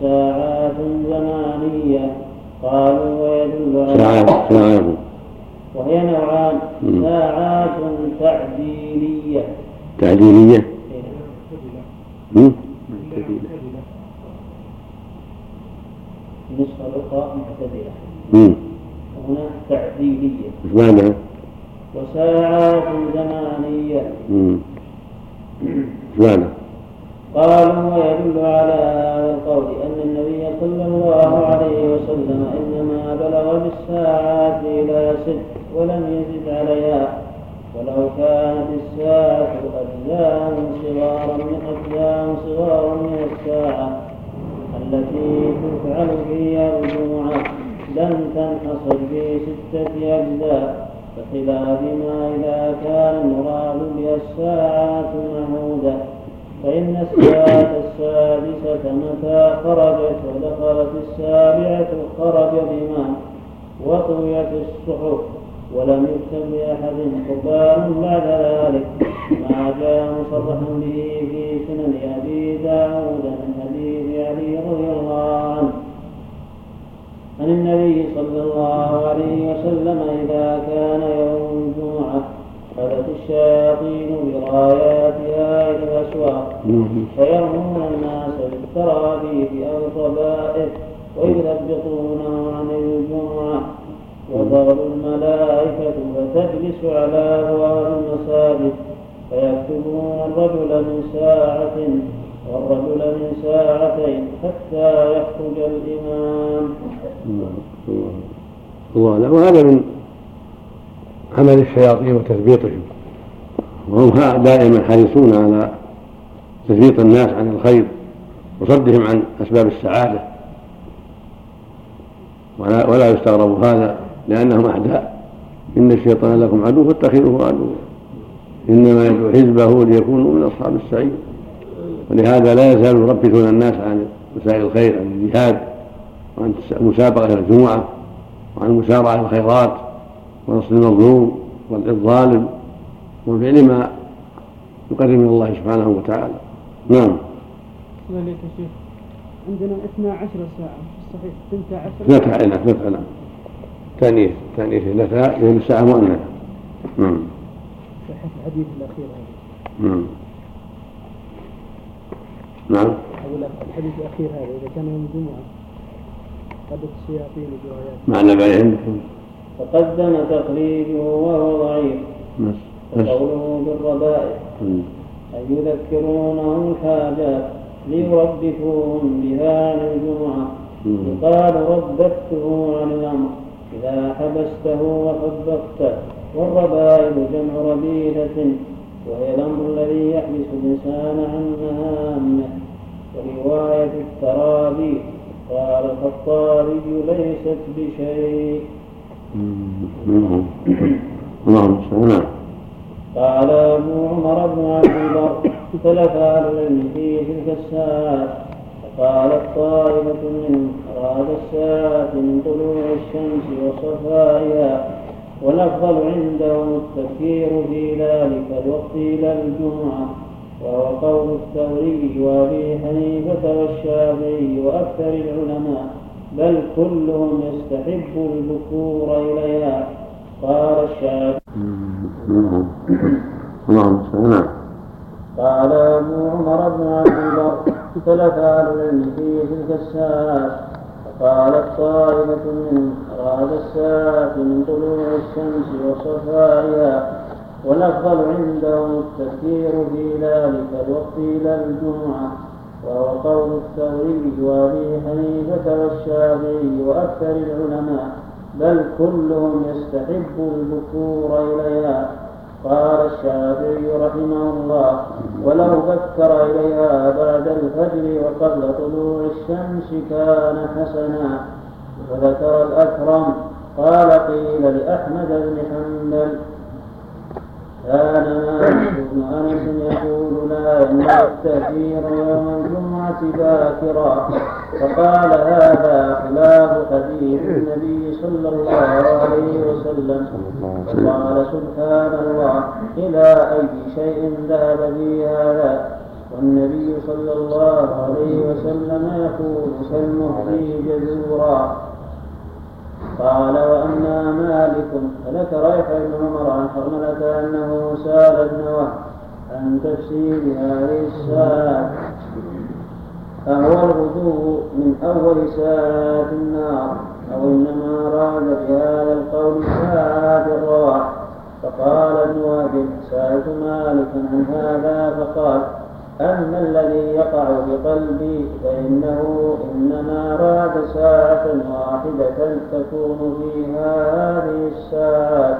وساعات زمانية قالوا ويدل على ساعات ساعات وهي نوعان. ساعات تعديلية تعديلية؟ النسخة الأخرى معتدلة. وهنا تعديلية إيش معنى؟ وساعات زمانية. إيش معنى؟ قالوا ويدل على هذا القول أن النبي صلى الله عليه وسلم إنما بلغ بالساعات إلى ست ولم يزد عليها. ولو كانت الساعة أجزاء صغارا من أجزاء صغارا من الساعة التي تفعل فيها الجمعة لم تنحصر في ستة أجزاء بخلاف ما إذا كان المراد بها الساعات المعهودة فإن الساعة السادسة متى خرجت ودخلت السابعة خرج الإمام وطويت الصحف ولم يكتب لأحد قربان بعد ذلك ما جاء مصرحا به في سنن أبي داود من حديث علي رضي الله عنه. عن النبي صلى الله عليه وسلم إذا كان يوم الجمعة غدت الشياطين براياتها إلى الأسواق مم. فيرمون الناس بالترابيث أو الربائث ويثبطونه عن الجمعة وتغدو الملائكة فتجلس على أبواب المساجد. فيكتبون الرجل من ساعة والرجل من ساعتين حتى يخرج الإمام. الله الله أعلم وهذا من عمل الشياطين وتثبيطهم. وهم دائما حريصون على تثبيط الناس عن الخير وصدهم عن أسباب السعادة. ولا, ولا يستغرب هذا لأنهم أعداء إن الشيطان لكم عدو فاتخذوه عدوا. إنما يدعو حزبه ليكونوا من أصحاب السعير. ولهذا لا يزالوا يربثون الناس عن مسائل الخير عن الجهاد وعن المسابقة إلى الجمعة وعن المسارعة إلى الخيرات. ونصر المظلوم والظالم وفعل ما يقرب من الله سبحانه وتعالى. نعم. يا شيخ عندنا 12 ساعة. في الصحيح 12 اثنتا نعم اثنتا نعم. تأنيث تأنيث اثنتا لأن الساعة مؤنثة. نعم. صحة الحديث الأخير. هذا نعم. نعم. أقول الحديث الأخير هذا إذا كان يوم الجمعة قدت الشياطين بروايات معنى بعد عندكم تقدم تخريجه وهو ضعيف. وقوله بالربائح مم. أن يذكرونهم الحاجات ليردفوهم بها عن الجمعة. يقال رددته عن الأمر. إذا حبسته وطبقته والربائل جمع ربيلة. وهي الأمر الذي يحبس الإنسان عن مهامه. ورواية الترابي. قال الخطابي ليست بشيء. اللهم صل قال أبو عمر بن عبد البر اختلف أهل العلم في تلك الساعات فقالت طائفة منهم أراد الساعة من طلوع الشمس وصفائها والأفضل عندهم التفكير في ذلك الوقت إلى الجمعة وهو قول الثوري وأبي حنيفة والشافعي وأكثر العلماء. بل كلهم يستحب البكور إليها. قال الشافعي نعم قال أبو عمر بن عبد البر اختلف أهل العلم في تلك الساعات فقالت طائفة منهم أراد الساعة من طلوع الشمس وصفائها والأفضل عندهم التفكير في ذلك الوقت إلى الجمعة. وهو قول الثوري وأبي حنيفة والشافعي وأكثر العلماء بل كلهم يستحب البكور إليها. قال الشافعي رحمه الله ولو بكر إليها بعد الفجر وقبل طلوع الشمس كان حسنا. وذكر الأكرم قال قيل لأحمد بن حنبل كان بن انس يقول لا يمنع التأثير يوم الجمعة باكرا فقال هذا خلاف حديث النبي صلى الله عليه وسلم فقال سبحان الله إلى أي شيء ذهب في هذا والنبي صلى الله عليه وسلم يقول كالمهدي جزورا قال وأما مالك فذكر يحيى بن عمر عن حرملة أنه سأل ابن عن تفسير هذه الساعة. أهو الغدو من أول ساعات النار أو إنما أراد بهذا القول ساعات الرواح. فقال ابن وهب سألت مالكا عن هذا فقال أما الذي يقع بقلبي فإنه إنما أراد ساعة واحدة تكون فيها هذه الساعات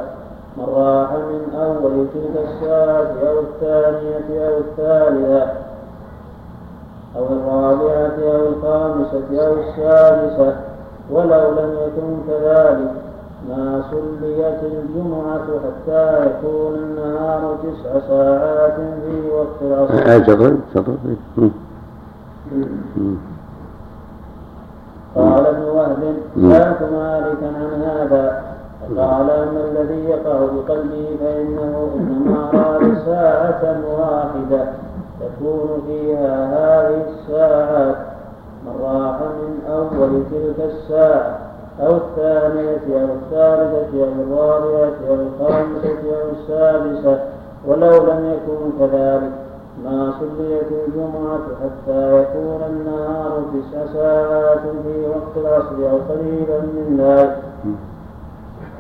من راح من أول تلك الساعة أو الثانية أو الثالثة أو الرابعة أو الخامسة أو السادسة ولو لم يكن كذلك. ما صليت الجمعة حتى يكون النهار تسع ساعات في وقت العصر. تفضل تفضل. قال ابن وهب سألت مالكا عن هذا. فقال أما الذي يقع بقلبه فإنه إنما أراد ساعة واحدة تكون فيها هذه الساعات. من راح من أول تلك الساعة. أو الثانية أو الثالثة أو الرابعة أو الخامسة أو السادسة ولو لم يكن كذلك. ما صليت الجمعة حتى يكون النهار تسع ساعات في وقت العصر أو قليلا من ذلك.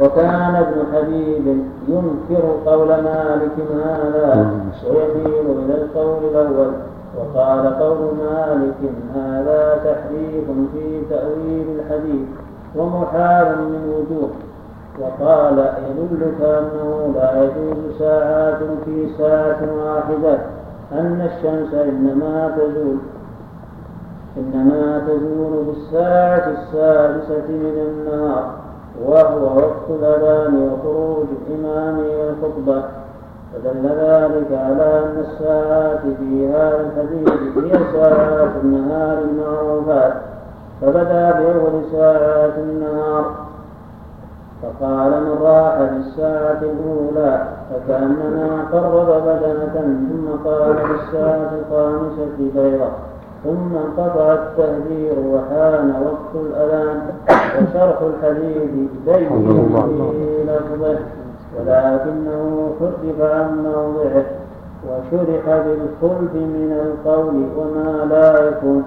وكان ابن حبيب ينكر قول مالك هذا ويميل إلى القول الأول. وقال قول مالك هذا تحريف في تأويل الحديث. ومحال من وجوه. وقال يدلك أنه لا يجوز ساعات في ساعة واحدة أن الشمس إنما تزول. إنما تزول في الساعة السادسة من النهار وهو وقت الأذان وخروج الإمام إلى الخطبة فدل ذلك على أن الساعات في هذا الحديث هي ساعات النهار المعروفات. فبدا بأول ساعات النهار. فقال من راح في الساعة الأولى فكأنما قرب بدنة ثم قال في الساعة الخامسة بيضة ثم انقطع التهجير وحان وقت الأذان وشرح الحديث بين في لفظه. ولكنه حرف عن موضعه وشرح بالخلف من القول وما لا يكون.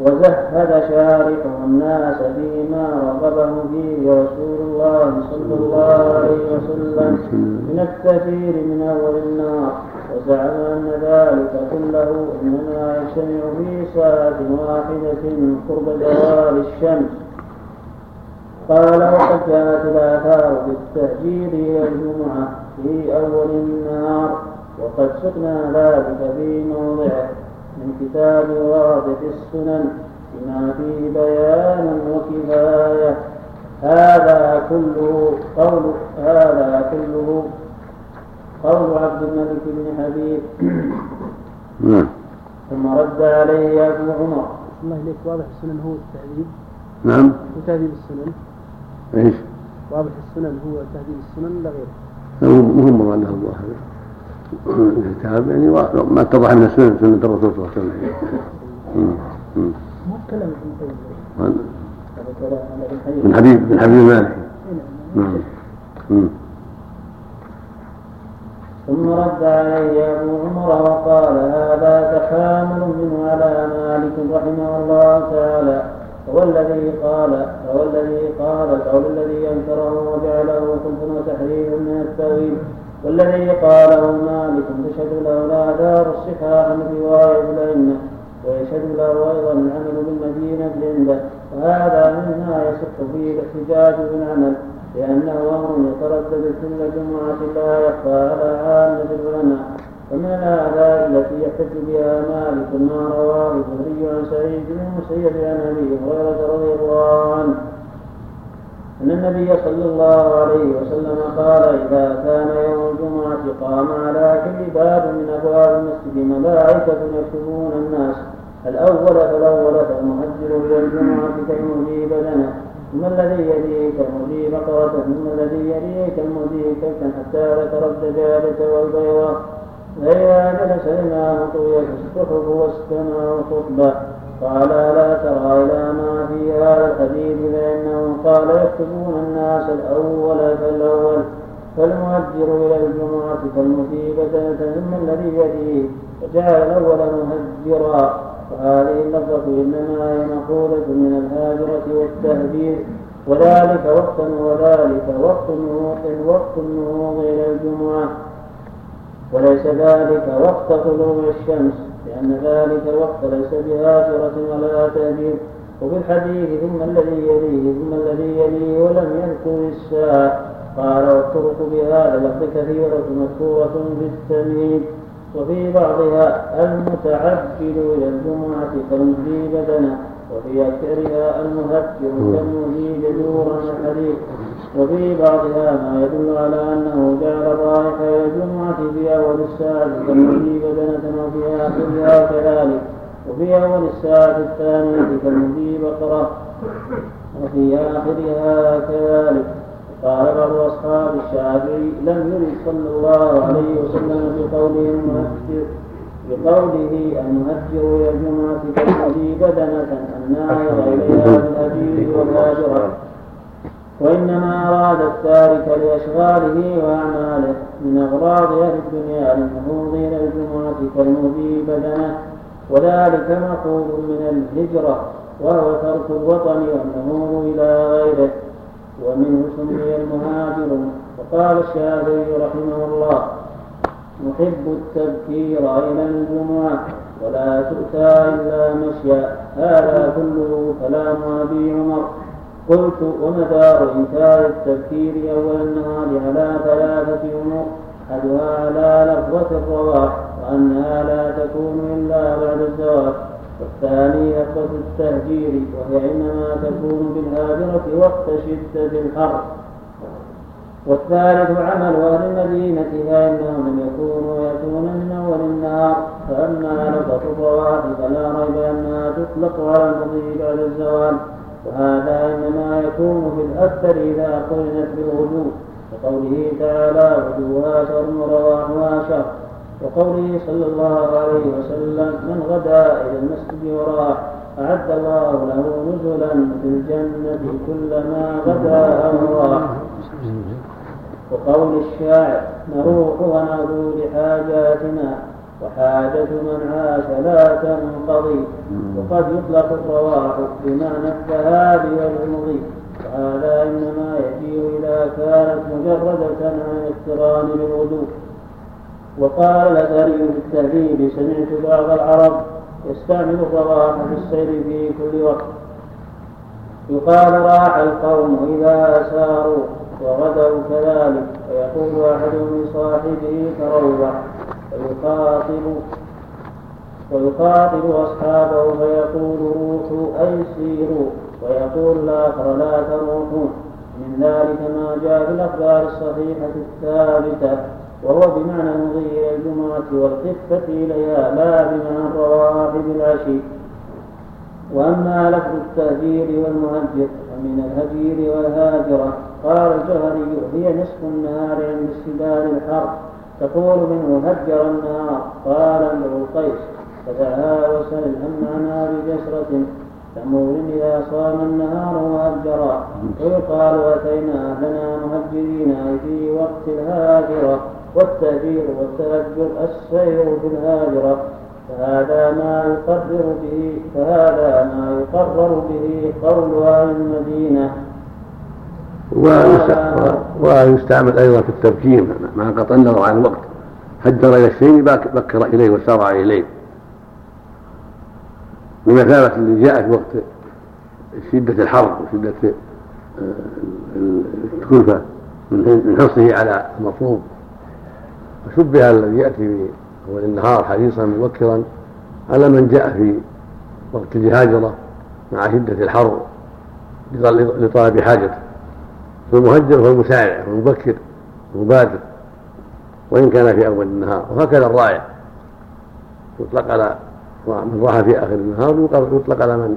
وزهد شارحه الناس فيما رغبه فيه رسول الله صلى الله عليه وسلم. من التكفير من أول النار وزعم أن ذلك كله إنما يجتمع في ساعه واحدة قرب زوال الشمس. قال وقد جاءت الآثار بالتهجير إلى الجمعة في أول النهار وقد سقنا ذلك في موضعه. من كتاب واضح السنن بما فيه بيان وكفاية. هذا كله قول هذا كله قول عبد الملك بن حبيب. نعم. ثم رد عليه أبو عمر. الله إليك واضح السنن هو التهذيب نعم. هو تهذيب السنن. إيش؟ واضح السنن هو تهذيب السنن لا غيره. مهم مرادها الظاهر الكتاب يعني ما اتضح ان سنه سنة الرسول صلى الله عليه وسلم. من حبيب من حبيب مالك. نعم. ثم رد عليه أبو عمر وقال هذا تحامل منه على رحمه الله تعالى. هو الذي قال هو الذي قال القول الذي أنكره وجعله كفر وتحريف من التأويل. والذي قاله مالك تشهد له الآثار الصحاح من رواية الأئمة ويشهد له أيضا العمل بالمدينة عنده. وهذا مما يصح فيه الاحتجاج بالعمل لأنه أمر يتردد كل جمعة لا يخفى على عامة العلماء. ومن الآثار التي يحتج بها مالك ما رواه الزهري عن سعيد بن المسيب عن أبي هريرة رضي الله عنه. أن النبي صلى الله عليه وسلم قال إذا كان يوم الجمعة قام على كل باب من أبواب المسجد ملائكة يكتبون الناس. الأول فالأول فالمهجر إلى الجمعة كالمهدي بدنه ثم الذي يليه كالمهدي بقرة ثم الذي يليه كالمهدي كبشا حتى ذكر الدجاجة والبيضة. فإذا جلس الإمام طويت الصحف واستمع الخطبة قال لا ترى إلى ما في هذا الحديث فإنه قال يكتبون الناس الأول فالأول فالمهجر إلى الجمعة كالمصيبة ثم الذي يليه وجعل الأول مهجرا. وهذه اللفظة إنما هي مقولة من الهاجرة والتهجير. وذلك وقت وذلك وقت وقت النهوض إلى الجمعة. وليس ذلك وقت طلوع الشمس. لأن ذلك الوقت ليس بهاجرة ولا تهجير وفي الحديث ثم الذي يليه ثم الذي يليه ولم يذكر الساعة قال والطرق بهذا اللفظ كثيرة مذكورة في التمهيد. وفي بعضها المتعجل إلى الجمعة كالمذي بدنه. وفي أكثرها المهجر كالمذي جذورا الحديث وفي بعضها ما يدل على أنه جعل الرائحة إلى الجمعة في أول الساعة كالمذي بدنة وفي آخرها كذلك. وفي أول الساعة الثانية كالمذي بقرة وفي آخرها كذلك. قال بعض أصحاب الشافعي لم يرد صلى الله عليه وسلم بقوله المهجر بقوله المهجر إلى الجمعة كالذي بدنة النائر إليها بالأجير والهاجرة وإنما أراد التارك لأشغاله وأعماله من أغراض أهل الدنيا للنهوض إلى الجمعة كالمهدي بدنة وذلك مأخوذ من الهجرة وهو ترك الوطن والنهوض إلى غيره. ومنه سمي المهاجر. وقال الشافعي رحمه الله نحب التبكير إلى الجمعة ولا تؤتى إلا مشيا. هذا كله كلام أبي عمر. قلت ومدار إنكار التبكير أول النهار على ثلاثة أمور؟ أحدها على لفظة الرواح وأنها لا تكون إلا بعد الزواج. والثاني لفظة التهجير وهي إنما تكون بالهاجرة وقت شدة الحر. والثالث عمل أهل المدينة فإنهم لم يكونوا يأتون من أول النهار. فأما لفظة الرواح فلا ريب أنها تطلق على المضي بعد الزوال وهذا إنما يكون في الأكثر إذا قرنت بالغدو كقوله تعالى غدوها شر ورواحها شر وقوله صلى الله عليه وسلم من غدا إلى المسجد وراح أعد الله له نزلا في الجنة كلما غدا أو راح وقول الشاعر نروح ونغدو لحاجاتنا وحاجة من عاش لا تنقضي وقد يطلق الرواح بمعنى الذهاب والمضي وهذا إنما يجيء إذا كانت مجردة عن اقتران بالوضوء وقال الأثري في التهذيب سمعت بعض العرب يستعمل الرواح في السير في كل وقت. يقال راح القوم إذا أساروا وغدوا كذلك. ويقول أحدهم لصاحبه تروح ويخاطب ويخاطب أصحابه فيقول روحوا أي سيروا ويقول الآخر لا تروحوا من ذلك ما جاء في الأخبار الصحيحة الثابتة. وهو بمعنى إلى الجمعة والخفة إليها لا بمعنى الرواح بالعشي وأما لفظ التهجير والمهجر ومن الهجير والهاجرة قال الجهري هي نصف النهار عند اشتداد الحر تقول منه هجر النهار قال امرؤ القيس فدعا وسل الهم بجسرة تمور إذا صام النهار وهجرا ويقال أتينا أهلنا مهجرين أي في وقت الهاجرة والتهجير والتهجر السير في الهاجرة. فهذا ما يقرر به فهذا ما يقرر به قول أهل المدينة. ويستعمل أيضا في التبكير مع قطع النظر عن الوقت. هجر إلى الشيء بكر إليه وسارع إليه. بمثابة اللي جاء في وقت شدة الحر وشدة الكلفة من حرصه على المطلوب فشبه الذي يأتي أول النهار حريصا مبكرا على من جاء في وقت الهاجرة مع شدة الحر لطلب حاجته. فالمهجر هو المسارع والمبكر المبادر وإن كان في أول النهار. وهكذا الرائع يطلق على من راح في آخر النهار ويطلق على من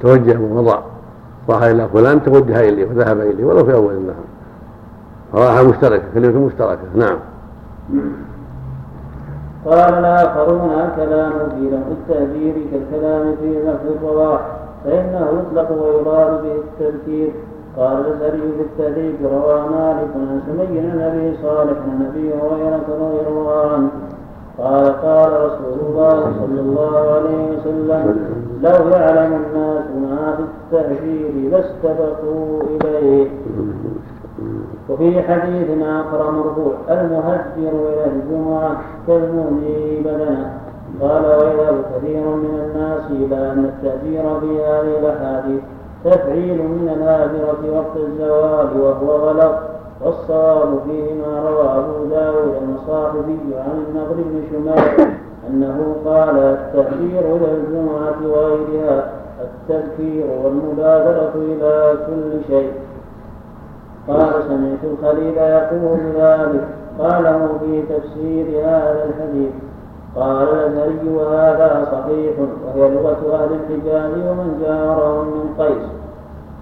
توجه ومضى راح إلى فلان توجه إليه وذهب إليه ولو في أول النهار. راحة مشتركة كلمة مشتركة نعم. قال الآخر ما كلام في لفظ التهجير كالكلام في لفظ الرواح فإنه يطلق ويراد به التذكير. قال الأزهري في التهذيب روى مالك عن سمي النبي صالح عن أبي هريرة رضي الله عنه. قال قال رسول الله صلى الله عليه وسلم لو يعلم الناس ما في التهجير لاستبقوا إليه. وفي حديث آخر مرفوع المهجر إلى الجمعة كالمهدي بدنة. قال ويذهب كثير من الناس إلى أن التأجير في هذه الأحاديث تفعيل من الآخرة وقت الزوال وهو غلط. والصواب فيه ما روى أبو داود المصاحبي عن النضر بن شمال أنه قال التأجير إلى الجمعة وغيرها التذكير والمبادرة إلى كل شيء. قال سمعت الخليل يقول ذلك. قاله في تفسير هذا الحديث. قال الأزهري وهذا صحيح وهي لغة أهل الحجاز ومن جارهم من قيس.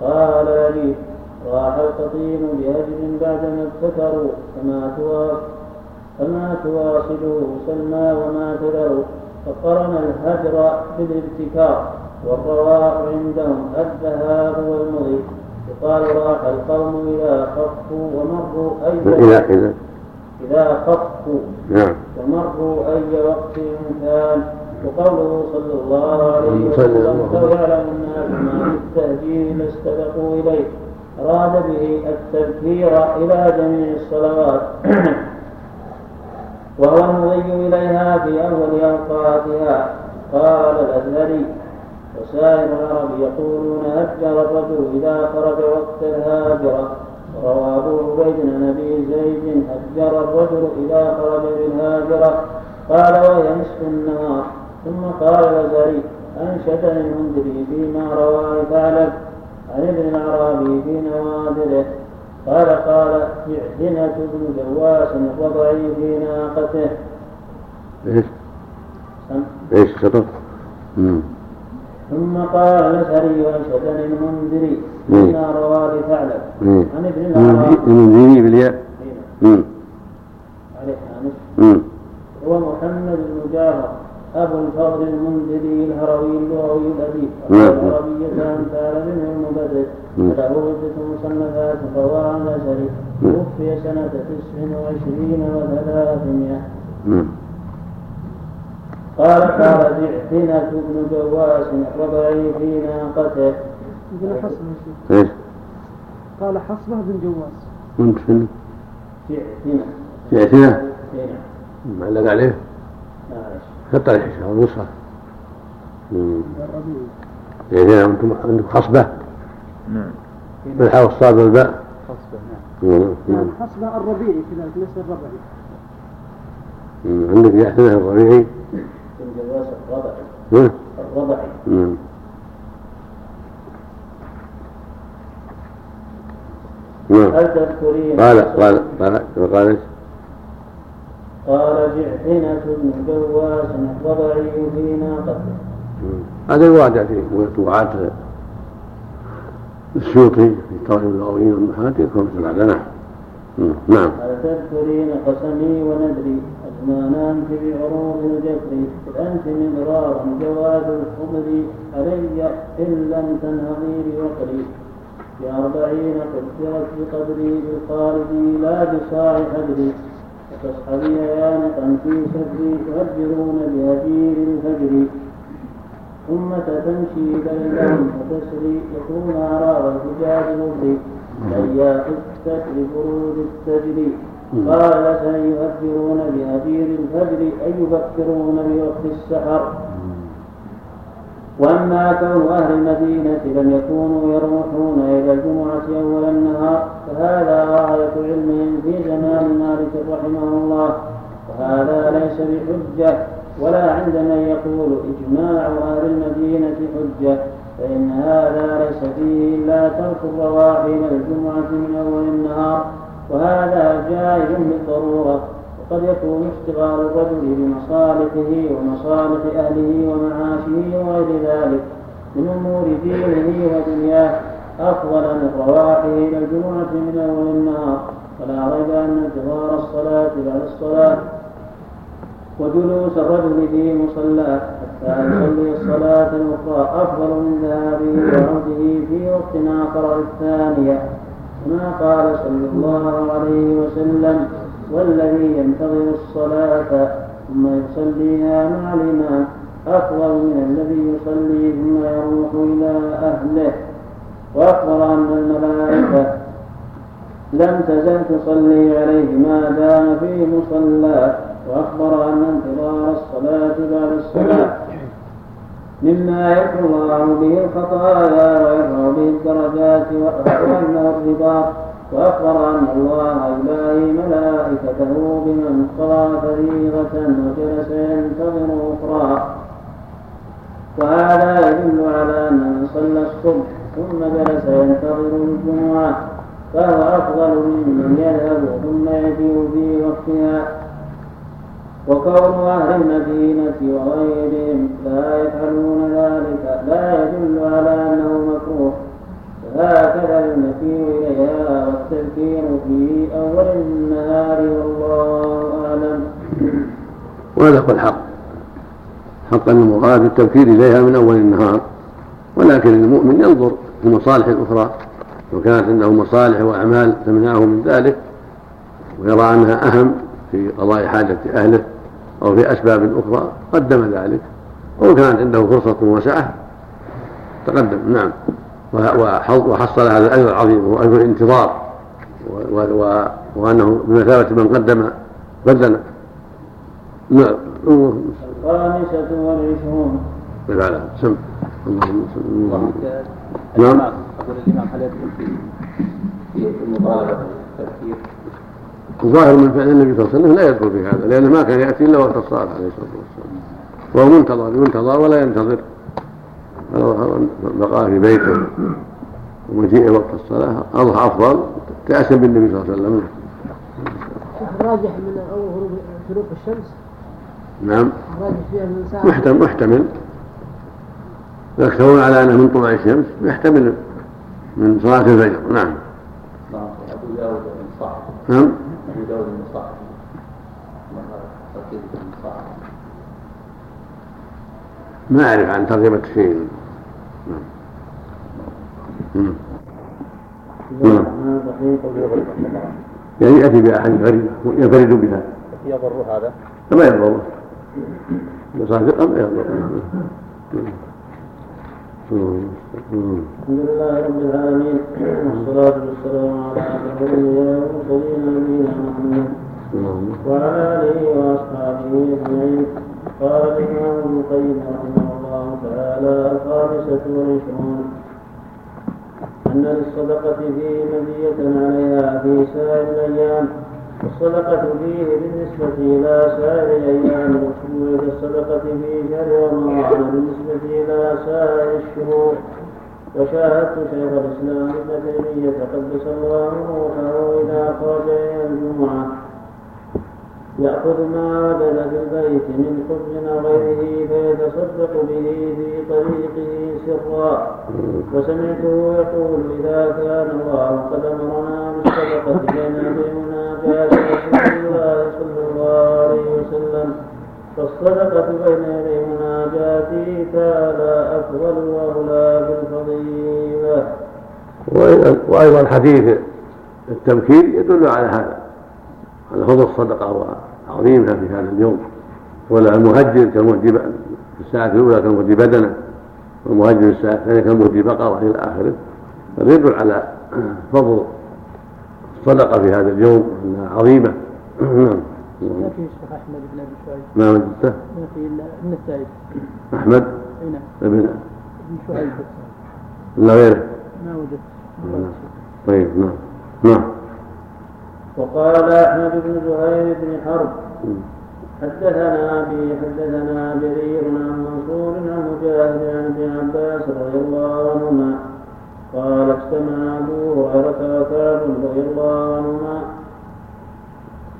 قال لي راح القطين بهجر بعدما ابتكروا فما فما تواصله سلمى وما تذروا. فقرن الهجر بالابتكار والرواح عندهم الذهاب والمضي. يقال راح القوم إذا خفوا ومروا أي إذا إذا إذا خفوا نعم. ومروا أي وقت كان؟ وقوله صلى الله عليه وسلم لو يعلم الناس ما في التهجير لاستبقوا إليه. أراد به التذكير إلى جميع الصلوات. وهو المضي إليها في أول أوقاتها. قال الأزهري وسائر العرب يقولون هجر الرجل إذا خرج وقت الهاجرة. وروى أبو عبيد عن أبي زيد هجر الرجل إذا خرج بالهاجرة. قال وهي نصف النهار. ثم قال الأزهري أنشدني المنذري فيما رواه ثعلب عن ابن الأعرابي في نوادره. قال قال اعتنة بن جواس الرضعي في ناقته. إيش؟ إيش شطر؟ ثم قال الأشعري وأنشدني المنذري فيما رواه لثعلب عن ابن الأعرابي المنذري بالياء؟ عليه هامش هو محمد بن جعفر أبو الفضل المنذري الهروي اللغوي الأديب. العربية أمثال منه المبرد له عدة مصنفات رواه عن الأشعري توفي سنة تسع وعشرين وثلاثمائة. قال قال بعثنة بن جواس الربعي في ناقته ابن حصبة إيش؟ قال حصبة بن جواس وانت فين؟ بعثنة بعثنة؟ اي نعم معلق عليه؟ حط عليه المصحف الربيع بعثنة أنتم عندكم خصبة؟ نعم بالحاء والصاد والباء؟ خصبة نعم نعم. نعم حصبة الربيعي كذلك ليس الربعي. عندك بعثنة الربيعي؟ جواس نعم نعم هل تذكرين قال قال قال قال إيش؟ قال بعثنة بن جواس الربعي في ناقته هذا الواقع في موضوعات السيوطي في التوحيد اللغوي والمحاد يكون مثل هذا نعم. نعم هل تذكرين قسمي وندري. أزمان أنت بعروض الجفر إذ أنت مغرارا جواز الخمر علي إن لم تنهضي بوقري. بأربعين قدرت بقدري بالخالدي لا بصاع حدري تصحبي آنقا في سفر يهجرون بهجير الفجر ثم تمشي بينهم فتسري يكون أعراض الحجاج مبدي سياق الستر فروج التجري. قال سيهجرون بهجير الفجر أي يفكرون بوقت السحر. وأما كون أهل المدينة لم يكونوا يروحون إلى الجمعة أول النهار فهذا غاية علمهم في زمان مالك رحمه الله. وهذا ليس بحجة ولا عند من يقول إجماع أهل المدينة حجة فإن هذا ليس فيه إلا ترك الرواحل الجمعة من أول النهار. وهذا جائز بالضرورة وقد يكون اشتغال الرجل بمصالحه ومصالح أهله ومعاشه وغير ذلك من أمور دينه ودنياه أفضل من رواحه إلى الجمعة من أول النهار. ولا ريب أن انتظار الصلاة بعد الصلاة وجلوس الرجل في مصلاه حتى يصلي الصلاة الأخرى أفضل من ذهابه وعوده في وقت آخر الثانية كما قال صلى الله عليه وسلم والذي ينتظر الصلاة ثم يصليها مع الإمام أفضل من الذي يصلي ثم يروح إلى أهله. وأخبر أن الملائكة لم تزل تصلي عليه ما دام في مصلاه وأخبر أن انتظار الصلاة بعد الصلاة مما يكفر الله به الخطايا ويرفع به الدرجات وأنه الرباط وأخبر أن الله يباهي ملائكته بمن قضى فريضة وجلس ينتظر أخرى. وهذا يدل على أن من صلى الصبح ثم جلس ينتظر الجمعة فهو أفضل ممن يذهب ثم يجيء في وقتها. وكون أهل المدينة وغيرهم لا يفعلون ذلك لا يدل على أنه مكروه. فهكذا المسير إليها والتذكير في أول النهار والله أعلم. وهذا هو الحق. حقا المراد التذكير إليها من أول النهار. ولكن المؤمن ينظر في المصالح الأخرى. وكانت عنده مصالح وأعمال تمنعه من ذلك ويرى أنها أهم. في قضاء حاجة أهله أو في أسباب أخرى قدم ذلك وإن كانت عنده فرصة وسعة تقدم نعم. وحصل هذا الأجر العظيم وهو أجر الانتظار وأنه بمثابة من قدم بدلا. نعم. الخامسة والعشرون. فعلا سم. اللهم نعم. أقول الإمام هل يدخل في المضاربة التفكير الظاهر من فعل النبي صلى الله عليه وسلم لا يدخل في هذا لأنه ما كان يأتي إلا وقت الصلاة عليه الصلاة والسلام. وهو منتظر ينتظر ولا ينتظر. بقاء في بيته. ومجيء وقت الصلاة. أضحى أفضل تأسم بالنبي صلى الله عليه وسلم. الراجح من أول شروق الشمس؟ نعم. الراجح فيها من ساعة؟ محتمل محتمل. يكتبون على أنه من طلوع الشمس. يحتمل من صلاة الفجر. نعم. نعم. أبي داود المصاحف ما أعرف عن ترجمة شيء نعم. نعم. يعني يأتي بأحاديث غريبة ينفرد بها. يضر هذا؟ ما يضره. صادقا ما يضره. الحمد لله رب العالمين والصلاة والسلام على أشرف الأنبياء نبينا محمد. وعلى آله وأصحابه أجمعين. قال الإمام ابن القيم رحمه الله تعالى الخامسة والعشرون. أن للصدقة فيه مزية عليها في سائر الأيام. والصدقة فيه بالنسبة إلى سائر أيام الأسبوع كالصدقة في شهر رمضان بالنسبة إلى سائر الشهور. وشاهدت شيخ الإسلام ابن تيمية قدس الله روحه إذا خرج إلى الجمعة. يأخذ ما وجد في البيت من خبز أو غيره فيتصدق به في طريقه سرا. وسمعته يقول إذا كان الله قد أمرنا بالصدقة لنا بمناجاة رسول الله صلى الله عليه وسلم فالصدقة بين يدي تعالى أفضل. وأيضا حديث التمكين يدل على هذا على فضل الصدقة وعظيمها في هذا اليوم ولا المهجر كالمهدي في الساعة الأولى كالمهدي بدنه والمهجر في الساعة الثانية كالمهدي بقرة إلى آخره هذا يدل على فضل الصدقة في هذا اليوم أنها عظيمة. نعم. ما في الشيخ أحمد بن أبي شعيب ما وجدته ما في إلا ابن أحمد؟ أي نعم. ابن ابن شعيب. ولا غيره. ما وجدت. طيب نعم. نعم. وقال أحمد بن زهير بن حرب حدثنا أبي حدثنا جرير عن منصور عن مجاهد عن ابن عباس رضي الله عنهما قال اجتمع ابو هريره وكعب رضي الله. عنهما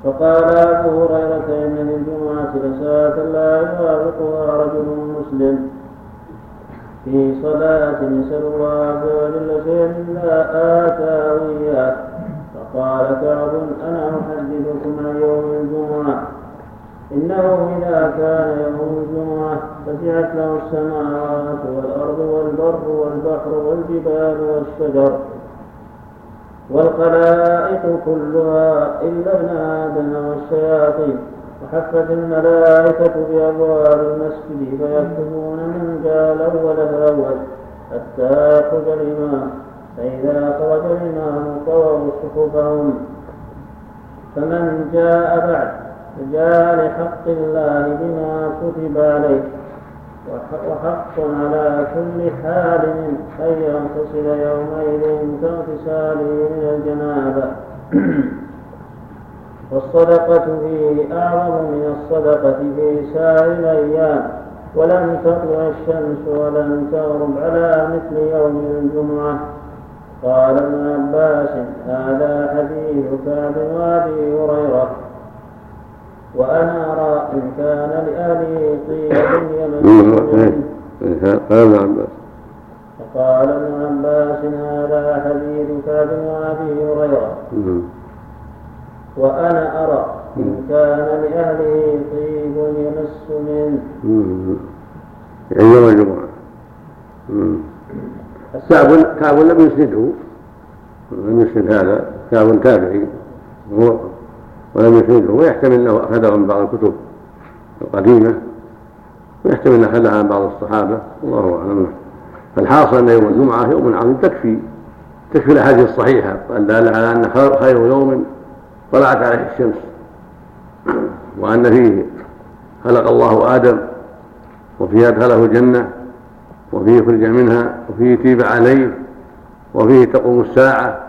فقال أبو هريرة إن للجمعة لساعه لا يوافقها رجل مسلم. في صلاة يسأل الله عز وجل شيئا إلا آتاه إياه فقال كعب أنا أحدثكم عن يوم الجمعة. إنه إذا كان يوم الجمعة فتحت له السماوات والأرض والبر والبحر والجبال والشجر والخلائق كلها إلا ابن آدم والشياطين. وحفت الملائكة بأبواب المسجد فيكتبون من جاء الأول فأول حتى يخرج الإمام. فإذا خرج الإمام طووا صحفهم فمن جاء بعد فجاء لحق الله بما كتب عليه. وحق على كل حالم أن يغتسل يومئذ كاغتساله من الجنابة. والصدقة فيه أعظم من الصدقة في سائر الأيام. ولن تطلع الشمس ولن تغرب على مثل يوم الجمعة. قال ابن عباس هذا حديث كعب وابي هريرة. وأنا أرى إن كان لأهله طيب يمن قال ابن عباس فقال ابن عباس هذا حديث كعب وابي هريرة. وأنا أرى إن كان لأهله طيب يمس منه. يعني يوم الجمعة كعب كعب لم يسنده. لم يسند هذا. كعب تابعي. هو ولم يسنده ويحتمل أنه أخذه من بعض الكتب القديمة ويحتمل أنه أخذها عن بعض الصحابة الله أعلم. فالحاصل أن يوم الجمعة يوم عظيم تكفي تكفي الأحاديث الصحيحة الداله على أن خير يوم طلعت عليه الشمس وأن فيه خلق الله آدم وفيه أدخله الجنة وفيه خرج منها وفيه تيب عليه وفيه تقوم الساعة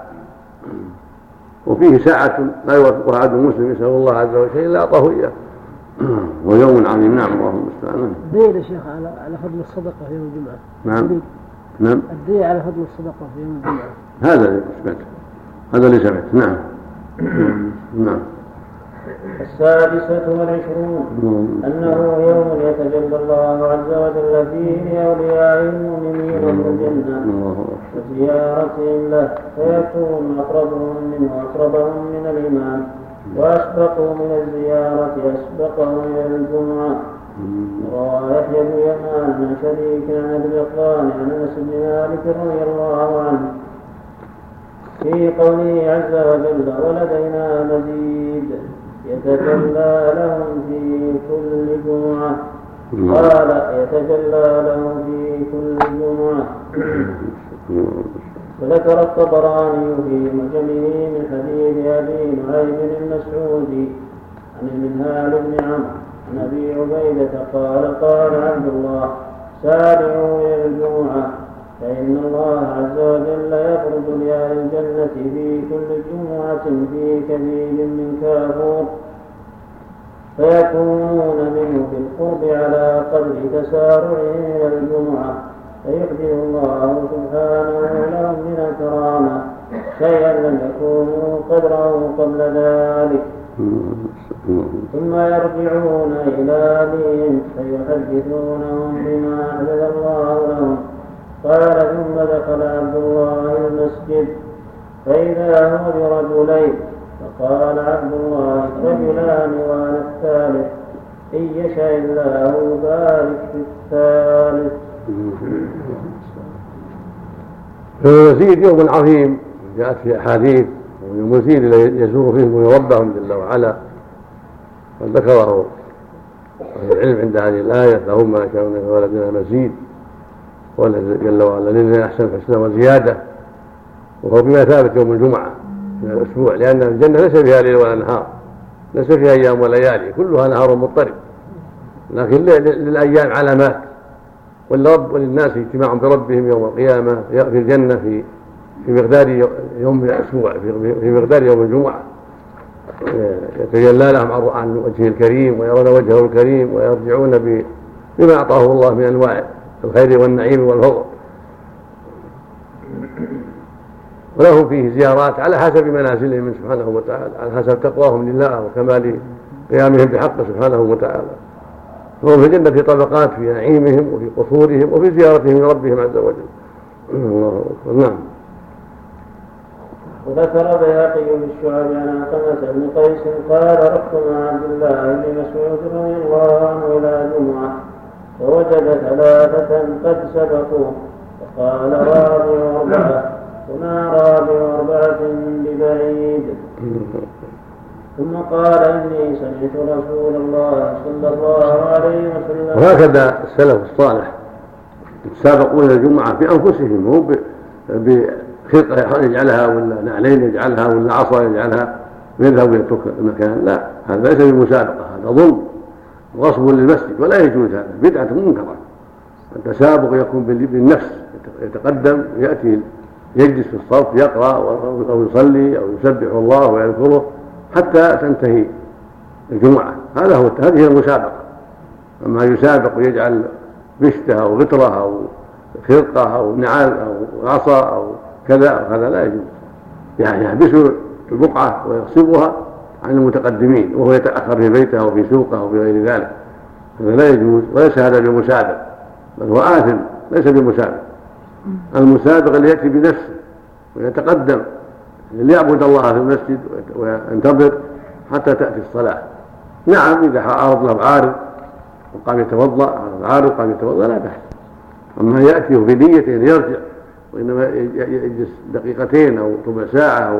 وفيه ساعة لا يوافقها عبد مسلم يسأل الله عز وجل إلا أعطاه إياه. ويوم عظيم. نعم الله المستعان. الدليل يا شيخ على على فضل الصدقة في يوم الجمعة. نعم. نعم. الدليل على فضل الصدقة في يوم الجمعة. هذا اللي سمعت هذا اللي سمعت نعم. نعم. السادسة والعشرون. أنه يوم يتجلى الله عز وجل فيه لأولياء المؤمنين من الجنة وزيارتهم له فيكون أقربهم منه أقربهم من الإمام وأسبقوا من الزيارة أسبقهم إلى الجمعة. روى يحيى بن يمان عن شريك عن أبي الإقران عن أنس بن مالك رضي الله عنه. في قوله عز وجل ولدينا مزيد. يتجلى لهم في كل جمعة. قال يتجلى لهم في كل جمعة. وذكر الطبراني في معجمه من حديث أبي نعيم المسعودي عن المنهال بن عمرو عن أبي عبيدة قال قال عبد الله سارعوا إلى الجمعة. فإن الله عز وجل يفرض لأهل الجنة في كل جمعة في كثير من كافور. فيكونون منه بالقرب على قدر تسارعهم إلى الجمعة. فيحدث الله سبحانه لهم من الكرامة. شيئا لم يكونوا قدره قبل ذلك. ثم يرجعون إلى أهلهم فيحدثونهم بما أحدث الله لهم. قال ثم دخل عبد الله المسجد فإذا هو برجلين فقال عبد الله رجلان وأنا الثالث إن يشاء الله بارك في الثالث. فالمزيد يوم عظيم جاءت في أحاديث ويوم الفيل يزور فيه ربهم جل وعلا. قد ذكره أهل العلم عند هذه الآية لهم ما يشاءون من ولدنا مزيد. قال جل وعلا للذين أحسن الحسنى وزيادة وهو بما ثابت يوم الجمعة من الأسبوع لأن الجنة ليس فيها ليل ولا نهار ليس فيها أيام وليالي كلها نهار مضطرب. لكن للأيام علامات. وللرب وللناس اجتماع بربهم يوم القيامة في الجنة في في مقدار يوم الأسبوع في مقدار يوم الجمعة. يتجلى لهم عن وجهه الكريم ويرون وجهه الكريم ويرجعون بما أعطاه الله من أنواع الخير والنعيم والفضل. ولهم فيه زيارات على حسب منازلهم سبحانه وتعالى على حسب تقواهم لله وكمال قيامهم بحقه سبحانه وتعالى. فهم في الجنة في طبقات في نعيمهم وفي قصورهم وفي زيارتهم لربهم عز وجل. الله أكبر. نعم. وذكر بياقي في الشعب عن علقمة بن قيس قال رحت مع عبد الله بن مسعود رضي الله عنه إلى جمعة. فوجد ثلاثة قد سبقوه فقال رابع أربعة. هنا رابع أربعة ببعيد. ثم قال إني سمعت رسول الله صلى الله عليه وسلم وهكذا السلف الصالح يتسابقون الجمعة بأنفسهم مو بخرقة يجعلها ولا نعلين يجعلها ولا عصا يجعلها ويذهب ويترك المكان. لا هذا ليس بمسابقة هذا ظلم. غصب للمسجد ولا يجوز هذا بدعة منكرة. التسابق يكون بالنفس يتقدم يأتي يجلس في الصف يقرأ أو يصلي أو يسبح الله ويذكره حتى تنتهي الجمعة. هذا هو هذه هي المسابقة. أما يسابق ويجعل بشته أو غترة أو خرقة أو نعال أو عصا أو كذا هذا لا يجوز. يعني يحبس البقعة ويغصبها عن المتقدمين وهو يتأخر في بيته أو في سوقه أو في غير ذلك. هذا لا يجوز وليس هذا بمسابق بل هو آثم ليس بمسابق. المسابق اللي يأتي بنفسه ويتقدم ليعبد الله في المسجد وينتظر حتى تأتي الصلاة. نعم إذا عرض له عارض وقام يتوضأ عارض قام يتوضأ لا بأس. أما يأتي في نية أن يرجع وإنما يجلس دقيقتين أو ربع ساعة أو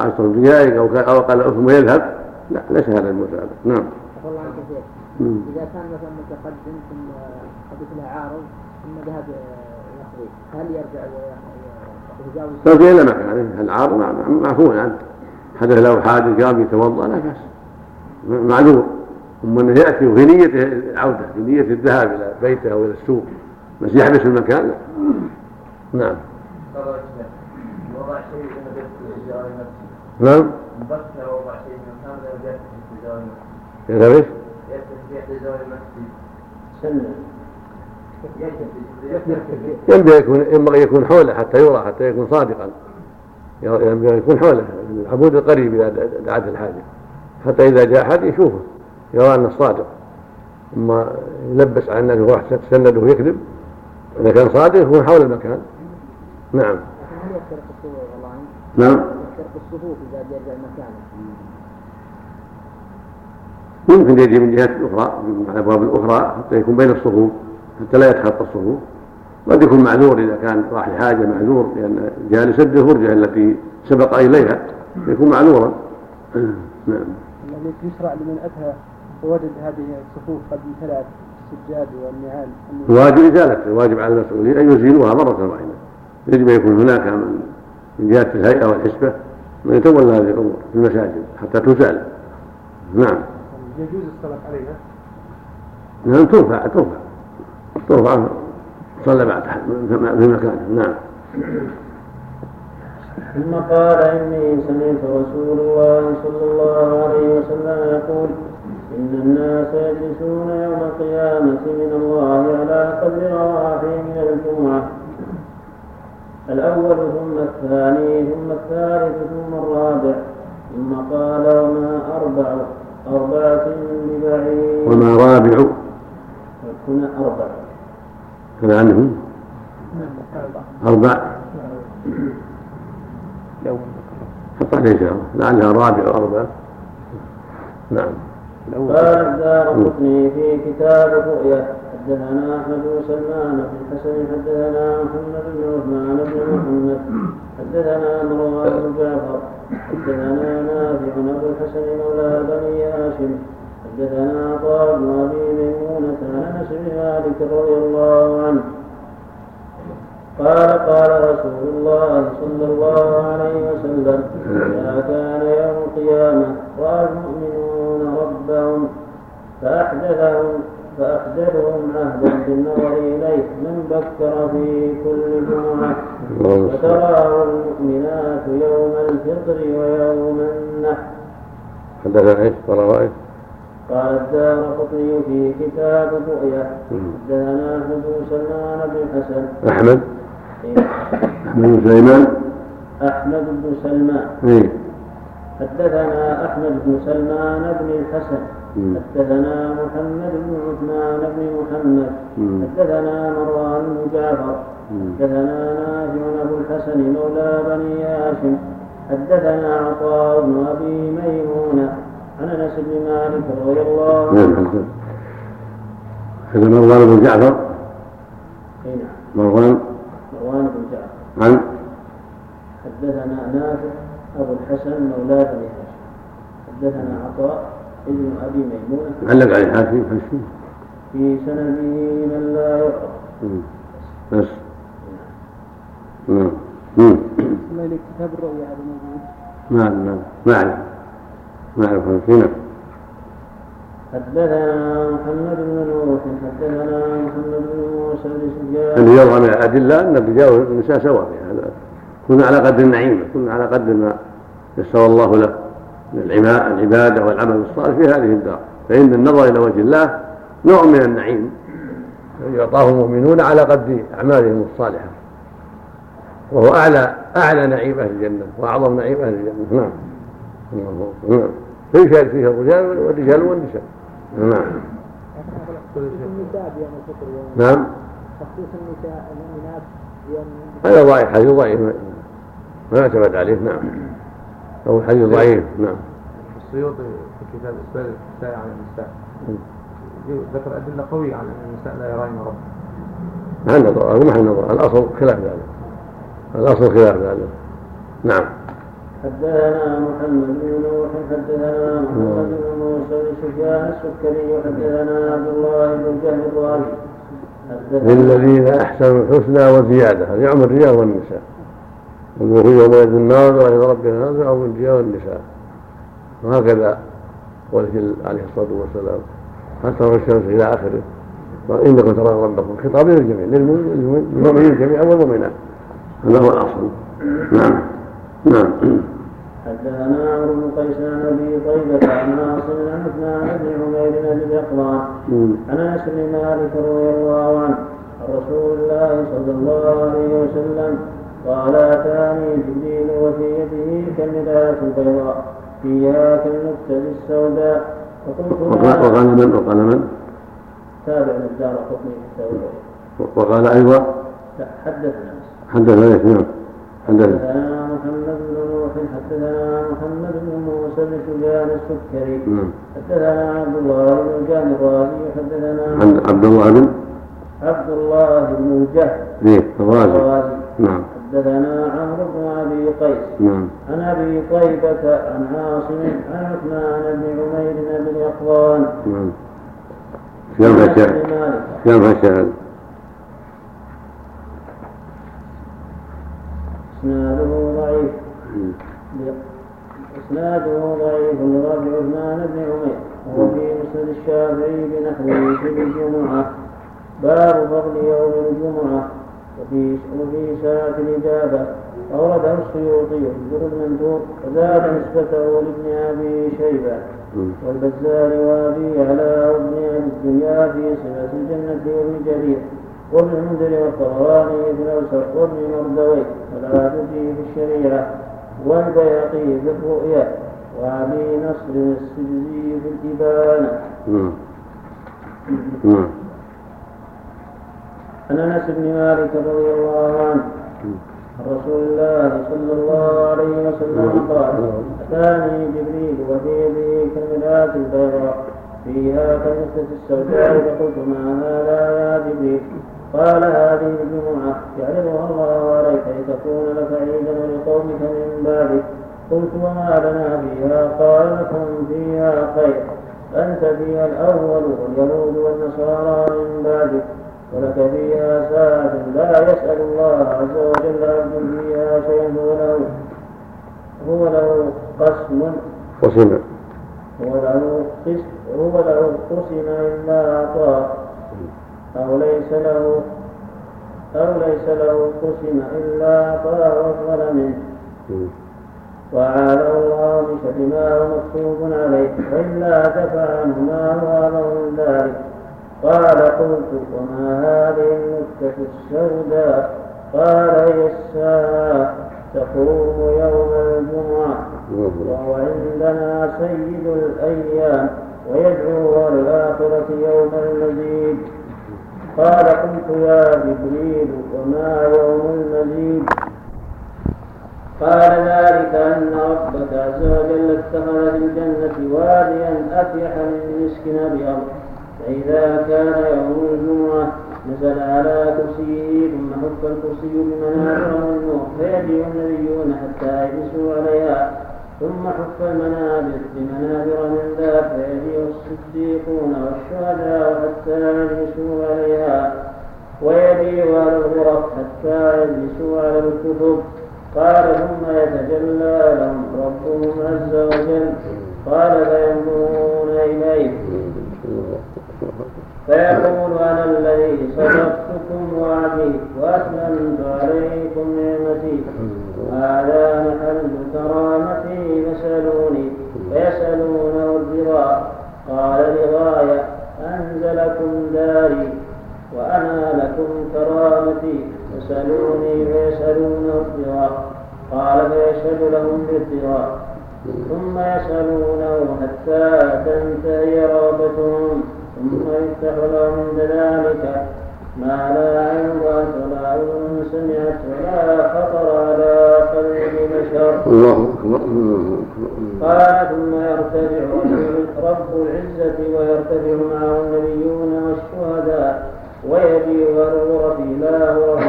عشر دقائق أو أو أقل ثم يذهب لا ليس هذا المسابق نعم. الله عنك شيخ إذا كان مثلا متقدم ثم حدث له عارض ثم ذهب يقضي هل يرجع ترجع إلى مكانه العار معفو عنه حدث له حادث قام يتوضأ لا باس معذور. ثم إنه يأتي في نية العودة في نية الذهاب إلى بيته أو إلى السوق. بس يحبس في المكان لا. نعم. نعم. إيش؟ ينبغي يكون ينبغي يكون حوله حتى يرى حتى يكون صادقا. ينبغي يكون حوله العبود القريب إذا دعت الحاجة. حتى إذا جاء أحد يشوفه يرى أنه صادق. ثم يلبس على الناس ويروح تسنده ويكذب إذا كان صادق يكون حول المكان. نعم. نعم. الصفوف إذا يرجع مكانه. يمكن يجي من جهة أخرى من الأبواب الأخرى حتى يكون بين الصفوف حتى لا يتخطى الصفوف. قد يكون معذور إذا كان راح لحاجة معذور لأن جالس الفرجة التي سبق إليها يكون معذورا. نعم. الذي يشرع لمن أتى ووجد هذه الصفوف قد امتلأت السجاد والنعال. الواجب إزالته الواجب على المسؤولين أن يزيلوها مرة واحدة يجب أن يكون هناك من من جهة الهيئة والحسبة من يتولى هذه الأمور في المساجد حتى تزال. نعم. يجوز الصلاة عليها؟ نعم ترفع ترفع. ترفع صلى بعد في مكانه نعم. ثم قال إني سمعت رسول الله صلى الله عليه وسلم يقول إن الناس يجلسون يوم القيامة من الله على قدر رواحهم من الجمعة. الأول ثم الثاني ثم الثالث ثم الرابع ثم قال وما أربع أربعة ببعيد وما رابع؟ هنا أربع. كما عنهم أربع. حط عليه شهر لعلها رابع أربع. نعم. قال الدار في كتاب الرؤيا حدثنا أحمد بن سلمان بن الحسن حدثنا محمد بن عثمان بن محمد حدثنا مروان بن جعفر حدثنا نافع ابو الحسن مولى بني هاشم حدثنا عطاء بن أبي ميمونة عن أنس بن مالك رضي الله عنه قال قال رسول الله صلى الله عليه وسلم إذا كان يوم القيامة رأى المؤمنون ربهم فأحدثهم فأحدثهم عهدا بالنظر إليه من بكر في كل جمعة. وتراه المؤمنات يوم الفطر ويوم النحر. حدثنا إيش؟ قال إيش؟ قال الدار قطني في كتاب الرؤيا حدثنا احمد بن سلمان بن الحسن أحمد؟ إيه. أحمد بن سليمان؟ أحمد بن سلمان. إيه. حدثنا أحمد بن سلمان بن الحسن. حدثنا محمد بن عثمان بن محمد. حدثنا مروان بن جعفر. حدثنا نافع ابو الحسن مولى بني هاشم حدثنا عطاء بن أبي ميمونة عن أنس بن مالك رضي الله نعم عنه حدث حدث مروان بن جعفر. اي نعم. مروان. مروان بن جعفر. عن؟ حدثنا نافع. أبو الحسن مولى بني هاشم. حدثنا عطاء ابن أبي ميمونة. علق عليه حاشم حاشم في سنده من لا يعرف. بس. نعم. الله إليك كتاب الرؤيا هذا موجود. ما ما ما أعرف. ما أعرف هنا حدثنا محمد بن نوح حدثنا محمد بن موسى بن سفيان. اللي يظهر من الأدلة أن الرجال والنساء سواء هذا. كنا على قدر النعيم كنا على قدر ما يسر الله له العبادة والعمل الصالح في هذه الدار. فإن النظر إلى وجه الله نوع من النعيم. يعطاه المؤمنون على قدر أعمالهم الصالحة. وهو اعلى أعلى نعيم أهل الجنة وأعظم نعيم أهل الجنة. نعم. نعم. فيشارك فيه الرجال والرجال والنساء. نعم. نعم. خصوص النساء المؤمنات هذا ضعيف حديث ضعيف ما- يعتمد عليه. نعم. أو حديث ضعيف. نعم. السيوطي في كتاب إسبال النساء على النساء. ذكر أدلة قوية على أن النساء لا يرين ربهم مع النظر هو مع النظر الأصل خلاف ذلك. الأصل خلاف ذلك. نعم. حدثنا محمد بن نوح حدثنا محمد بن موسى بن سفيان السكري حدثنا عبد الله بن جهل الرازي. حدثنا للذين أحسنوا الحسنى وزيادة. هذا يعم الرجال والنساء. والوجوه يومئذ الناظرة إلى ربها ناظرة أو الرجال والنساء وهكذا قوله عليه الصلاة والسلام حتى ترى الشمس إلى آخره؟ وإنكم ترون ربكم خطاب للجميع للمؤمنين جميعا والمؤمنات. هذا هو الأصل. نعم نعم. حدثنا عمرو بن قيس عن أبي طيبه عن عاصم عن عثمان بن عمير بن اليقظان مم. عن أنس بن مالك رضي الله عنه عن رسول الله صلى الله عليه وسلم قال اتاني جبريل وفي يده كالمراه البيضاء فيها كالنكته السوداء فقلت وقال وقال من وقال من؟ تابع الدار قطني التوبه وقال أيضا لا حدثنا. حدثنا نعم حدثنا. محمد بن نوح حدثنا محمد بن موسى بن سفيان السكري. نعم. حدثنا عبد الله بن الرازي حدثنا عبد الله بن عبد الله بن جهل. الرازي الرازي نعم. حدثنا عمرو بن أبي قيس. نعم. عن أبي طيبه عن عاصم عن عثمان بن عمير بن يقظان نعم. كم فشل كم إسناده ضعيف. إسناده ضعيف. لرفع عثمان بن عمير. وهو في مسند الشافعي بنحوه في الجمعة. باب فضل يوم الجمعة. وفي وفي ساعة الإجابة أورده السيوطي يخبر المنثور وزاد نسبته لابن أبي شيبة والبزار وأبي على وابن أبي الدنيا في صفة الجنة وابن جرير وابن المنذر والطبراني في الأوسط وابن مردوي والعابدي في الشريعة والبيهقي في الرؤيا وأبي نصر السجزي في الإبانة. عن أنس بن مالك رضي الله عنه. عن رسول الله صلى الله عليه وسلم قال أتاني جبريل وفي يده كالمراه البيضاء فيها كالنكتة السوداء فقلت ما هذا يا جبريل؟ قال هذه الجمعة يعرضها الله عليك لتكون لك عيدا ولقومك من بعدك قلت وما لنا فيها؟ قال لكم فيها خير. أنت فيها الأول واليهود والنصارى من بعدك ولك فيها ساعة لا يسأل الله عز وجل عبد فيها شيئا هو له هو له قسم. قسم هو له قسم هو له قسم إلا أعطاه. أو ليس له أو ليس له قسم إلا أعطاه أفضل منه. وعاده الله بشر ما هو مكتوب عليه وإلا دفع عنه ما هو من ذلك. قال قلت وما هذه النكتة السوداء قال هي الساعة تقوم يوم الجمعة وهو عندنا سيد الأيام ويدعو إلى الآخرة يوم المزيد. قال قلت يا جبريل وما يوم المزيد؟ قال ذلك أن ربك عز وجل اتخذ في الجنة واديا أفيح من مسك أبيض فإذا كان يوم الجمعة نزل على كرسيه ثم حف الكرسي بمنابر من نور فيجيء النبيون حتى يجلسوا عليها. ثم حف المنابر بمنابر من ذهب فيجيء الصديقون والشهداء حتى يجلسوا عليها. ويجيء أهل الغرف حتى يجلسوا على الكتب قال ثم يتجلى لهم ربهم عز وجل. قال فينظرون إليه. فيقول أنا الذي صدقتكم وعدي وأتممت عليكم نعمتي. هذا محل كرامتي فسألوني فيسألونه الرضا قال لغاية أنزلكم داري وأنا لكم كرامتي فسألوني فيسألونه الرضا قال فيشهد لهم بالرضا ثم يسألونه حتى تنتهي رغبتهم. ثم يفتح لهم عند ذلك ما لا عين رأت ولا أذن سمعت ولا خطر على قلب بشر. الله أكبر قال ثم يرتفع رب العزة ويرتفع معه النبيون والشهداء ويجيء الغرف لا غرف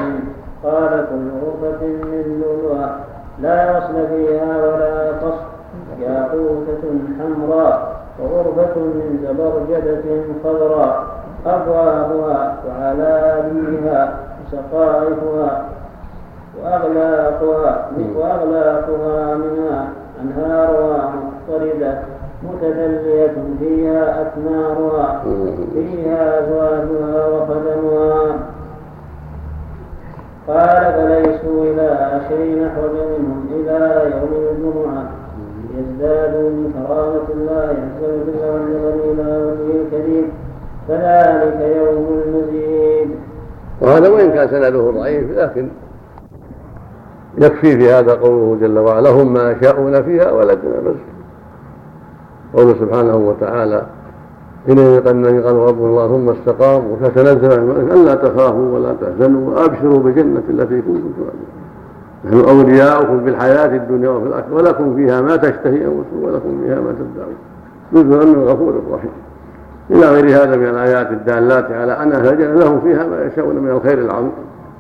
قال كل غرفة من لؤلؤة لا وصل فيها ولا قصر. ياقوتة حمراء. وغرفة من زبرجدة خضراء أبوابها وعلاليها وسقائفها وأغلاقها وأغلاقها منها أنهارها مضطردة متدلية فيها أثمارها فيها أزواجها وخدمها. قال فليسوا إلى عشرين أحوج منهم إلى يوم الجمعة. يزدادوا من كرامة الله عز وجل والنظر إلى وجهه الكريم. فذلك يوم المزيد. وهذا وإن كان سنده ضعيف لكن يكفي في هذا قوله جل وعلا لهم ما يشاءون فيها ولدنا بس قوله سبحانه وتعالى إن يقن قال رب الله ثم استقاموا فتنزل ألا تخافوا ولا تحزنوا وأبشروا بالجنة التي كنتم توعدون. نحن أولياؤكم في الحياة الدنيا وفي الآخرة ولكم فيها ما تشتهي أنفسكم ولكم فيها ما تدعون. نزلا من غفور رحيم. إلى غير هذا من الآيات الدالات على أن أهل الجنة لهم فيها ما يشاءون من الخير العظيم.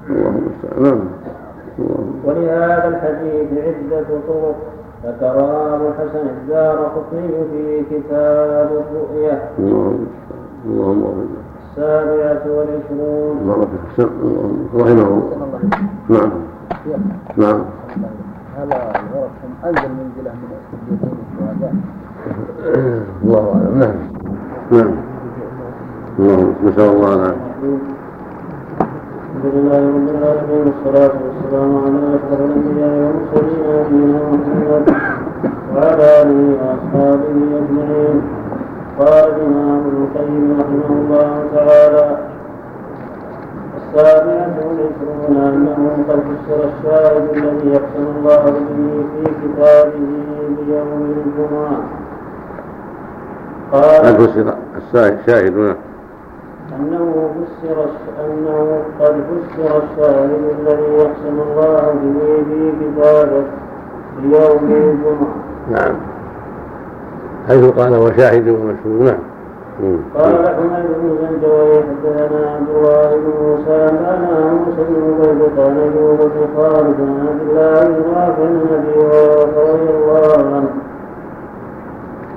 اللهم المستعان نعم ولهذا الحديث عدة طرق ذكرها أبو الحسن الدار قطني في كتاب الرؤيا. اللهم اللهم السابعة والعشرون. اللهم رحمه الله نعم. نعم. هذا الغرف أنزل منزله من الصديقين والشهداء. الله أعلم. نعم. نعم. اللهم نسأل الله العافية. الحمد لله رب العالمين والصلاة والسلام على أشرف الأنبياء والمرسلين نبينا محمد وعلى آله وأصحابه أجمعين. قال الإمام ابن القيم رحمه الله تعالى السابعة والعشرون أنه قد فسر الشاهد الذي يقسم الله به في كتابه. بيوم الجمعة قال فسر الشاهد أنه فسر أنه قد فسر الشاهد الذي يقسم الله به في كتابه. بيوم الجمعة. نعم. حيث قال وشاهد ومشهود. نعم. قال حميد بن الجوي حدثنا عبد الله بن موسى أنا موسى بن عبيدة عن أيوب بن خالد بن عبد الله بن رافع عن أبي هريرة رضي الله عنه.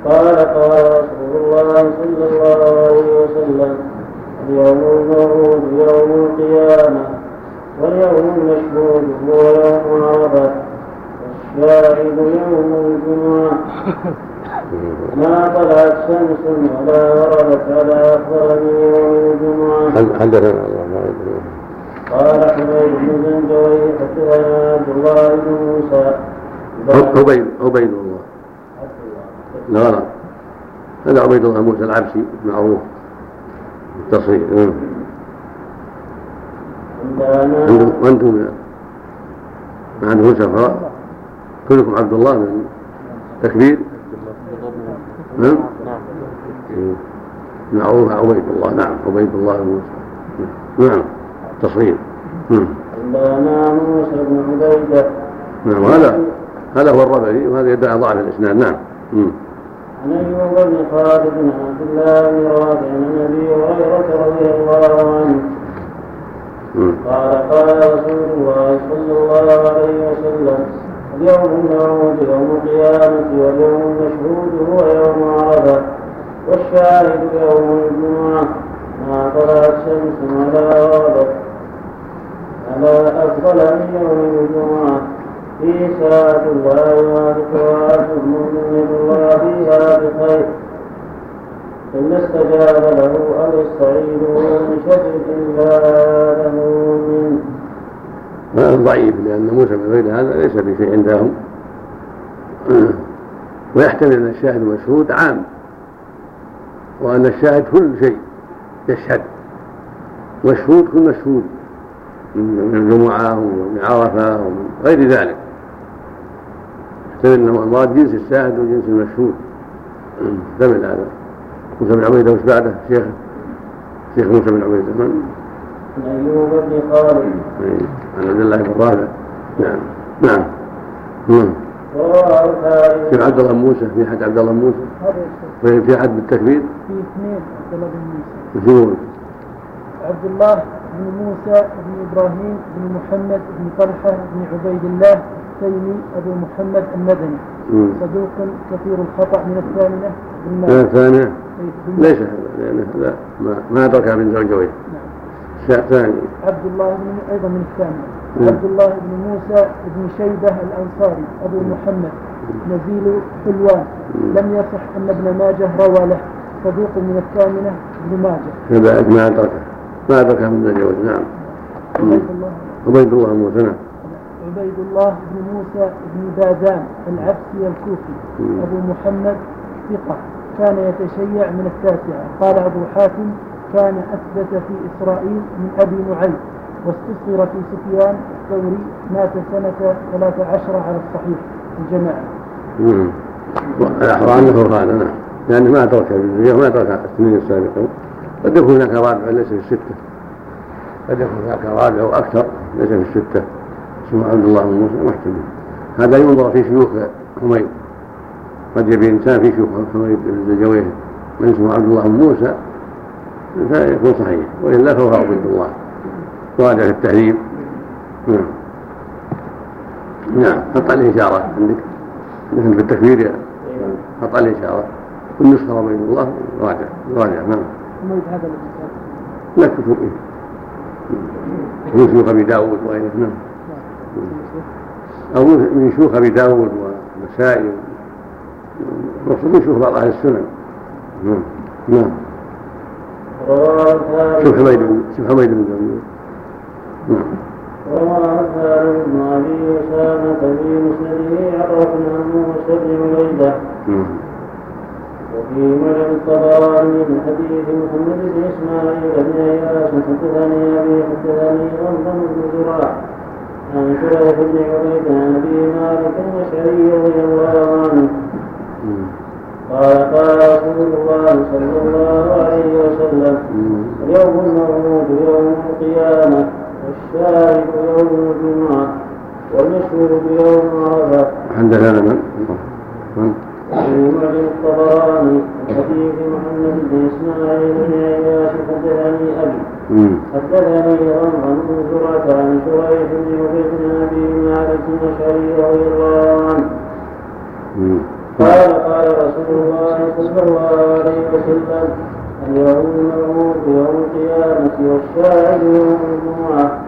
قال قال رسول الله صلى الله عليه وسلم اليوم الموعود يوم القيامة واليوم المشهود هو يوم عرفة والشاهد يوم الجمعة. ما طلعت شمس ولا على أفضل من يوم الجمعة حدثنا الله قال حميد بن زنجوي حدثنا عبد الله. بن موسى عبيد عبيد الله لا. لا هذا عبيد الله موسى العبسي معروف. التصريح عندنا وأنتم ما عندكم سفراء كلكم عبد الله من تكبير. نعم. معروف عبيد الله نعم عبيد الله موسى. نعم تصريح عندنا موسى بن عبيدة. نعم هذا هذا هو الربعي وهذا يدعي ضعف الإسناد. نعم. عن ايوب بن خالد بن عبد الله بن رافع عن أبي هريرة رضي الله عنه. قال قال رسول الله صلى الله عليه وسلم اليوم الموعود يوم القيامة واليوم المشهود هو يوم عرفة. والشاهد يوم الجمعة. ما طلعت شمس ولا غربت على أفضل من يوم الجمعة. في ساعة لا عبد مؤمن الله فيها بخير. إن استجاب له أو يستعينه من شر إلا له منه هذا ضعيف لأن موسى من غير هذا ليس بشيء عندهم. ويحتمل أن الشاهد المشهود عام وأن الشاهد كل شيء يشهد. مشهود كل مشهود من الجمعة ومن عرفة ومن غير ذلك. يحتمل أنه المراد جنس الشاهد وجنس المشهود. يحتمل هذا. موسى بن عبيدة وش بعده؟ شيخ شيخ موسى بن عبيدة من عن أيوب بن خالد عن عبد الله بن رافع نعم نعم. نعم كيف عبد الله موسى في حد عبد الله موسى؟ الشيخ في حد بالتكبير؟ في اثنين عبد الله بن موسى؟ عبد الله بن موسى بن إبراهيم بن محمد بن طلحة بن عبيد الله التيمي أبو محمد المدني. صدوق كثير الخطأ من الثامنة مالك الثانية إيه، ليس هذا لأن هذا ما ما أدرك من زوجويه نعم. الثاني عبد الله بن أيضا من الثامنه مم. عبد الله بن موسى بن شيبة الأنصاري أبو محمد نزيل حلوان. لم يصح أن ابن ماجه روى له. صدوق من الثامنة ابن ماجه. كذلك ما أدركه ما أدركه من زوجويه نعم. عبيد الله. عبيد الله بن موسى نعم. عبيد الله بن موسى بن بازان العبسي الكوفي. أبو محمد ثقة. كان يتشيع من التاسعة. قال أبو حاتم كان أثبت في إسرائيل من أبي نعيم واستصغر في سفيان الثوري مات سنة 13 على الصحيح الجماعة. مم. الأحرى أنه هذا نعم. لأنه ما بالزوجية وما أدرك السنين السابقة قد يكون هناك رابع ليس في الستة. قد يكون هناك رابع وأكثر ليس في الستة. اسمه عبد الله بن موسى محتمل هذا ينظر في شيوخ حميد. قد يبي إنسان في شيوخ حميد بن من اسمه عبد الله بن موسى. فيكون صحيح وإلا فهو عبد الله. راجع في التهذيب نعم. نعم حط عليه إشارة عندك. مثل في التكبير يا حط عليه إشارة. والنسخة عبيد الله. راجع راجع نعم. لا كتب إيه. من شيوخ أبي داود وغيره نعم. أو من شيوخ أبي داود والنسائي مقصود من شيوخ بعض أهل السنن نعم نعم. شوف حميد بن شوف حميد بن زويل نعم. البخاري بن ابي اسامه في مسنده عرفنا بن عبيده نعم. وفي معجم الطبراني من حديث محمد بن اسماعيل بن اياس حدثني ابي حدثني غنم بن زراع عن شريح بن عبيد عن ابي مالك الاشعري رضي الله عنه. قال قال رسول الله صلى الله عليه وسلم. اليوم الموعود يوم القيامة والشاهد يوم الجمعة والمشهود يوم عرفة حدثنا من؟ من؟ في معجم الطبراني حديث محمد بن إسماعيل بن إياس حدثني أبي. حدثني غمر بن زرعة عن شريح بن عبيد بن أبي مالك الأشعري رضي الله عنه قال رسول الله صلى الله عليه وسلم اليوم يوم القيامة والشاهد يوم الجمعة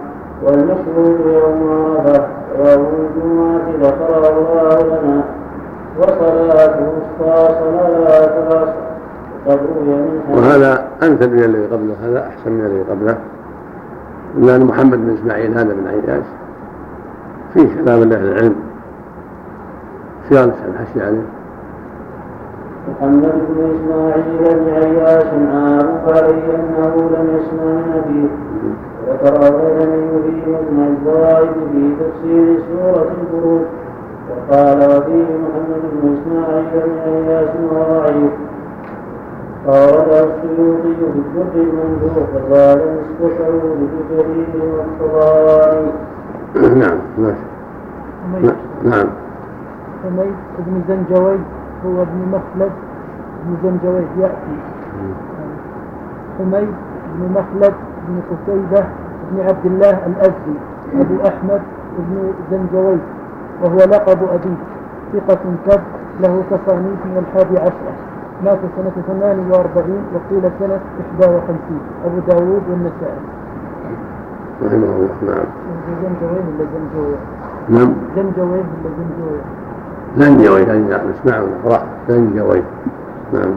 والمشهود يوم عرفة ويوم الجمعة ذكره الله لنا. وصلاة الوسطى صلاة العصر. وهذا أمثل من الذي قبله هذا أحسن من الذي قبله. لأن محمد بن إسماعيل هذا بن عياش. فيه كلام لأهل العلم. سيارة الحشي عليه. محمد بن إسماعيل بن عياش عارف عليه أنه لم يسمع من أبيه. وذكر الغزني في مجمع الزوائد في تفسير سورة البروج. وقال وفيه محمد بن إسماعيل بن عياش وهو ضعيف فأورده السيوطي في الدر المنذور فقال نسبته لجرير والطبراني نعم ماشي. حميد. نعم. حميد بن زنجوي. هو ابن مخلد بن زنجوي يأتي. حميد بن مخلد بن قتيبة بن عبد الله الأزدي أبو أحمد بن زنجوي وهو لقب أبيه. ثقة كب له تصانيف من الحادي عشر. مات سنة ثمان وأربعين وقيل سنة إحدى وخمسين. أبو داود والنسائي. رحمه الله نعم. زنجوي ولا زنجوي نعم. زنجوي ولا زنجوي زنجوي يعني نسمعه نقرأ زنجوي نعم.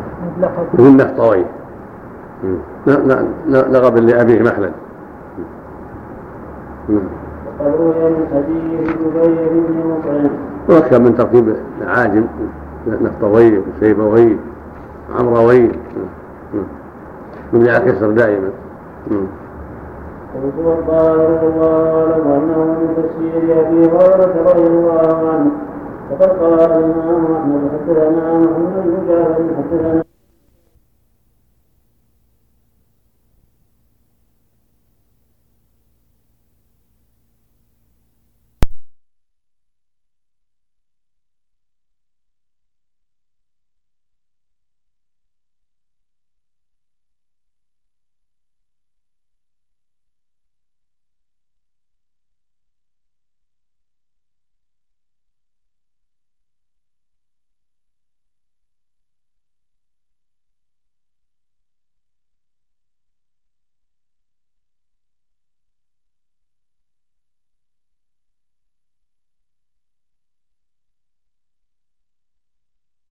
لا لا لقب لأبيه مخلد نعم. وقد روي من حديث جبير بن مطعم وأكثر من ترتيب العاجم نفطوي وشيبوي عمروي من يعكسر دائما قلت والظاهر الله اعلم أنه من تفسير أبي هريرة رضي الله عنه وقد قال الإمام أحمد حدثنا محمد بن جعفر حدثنا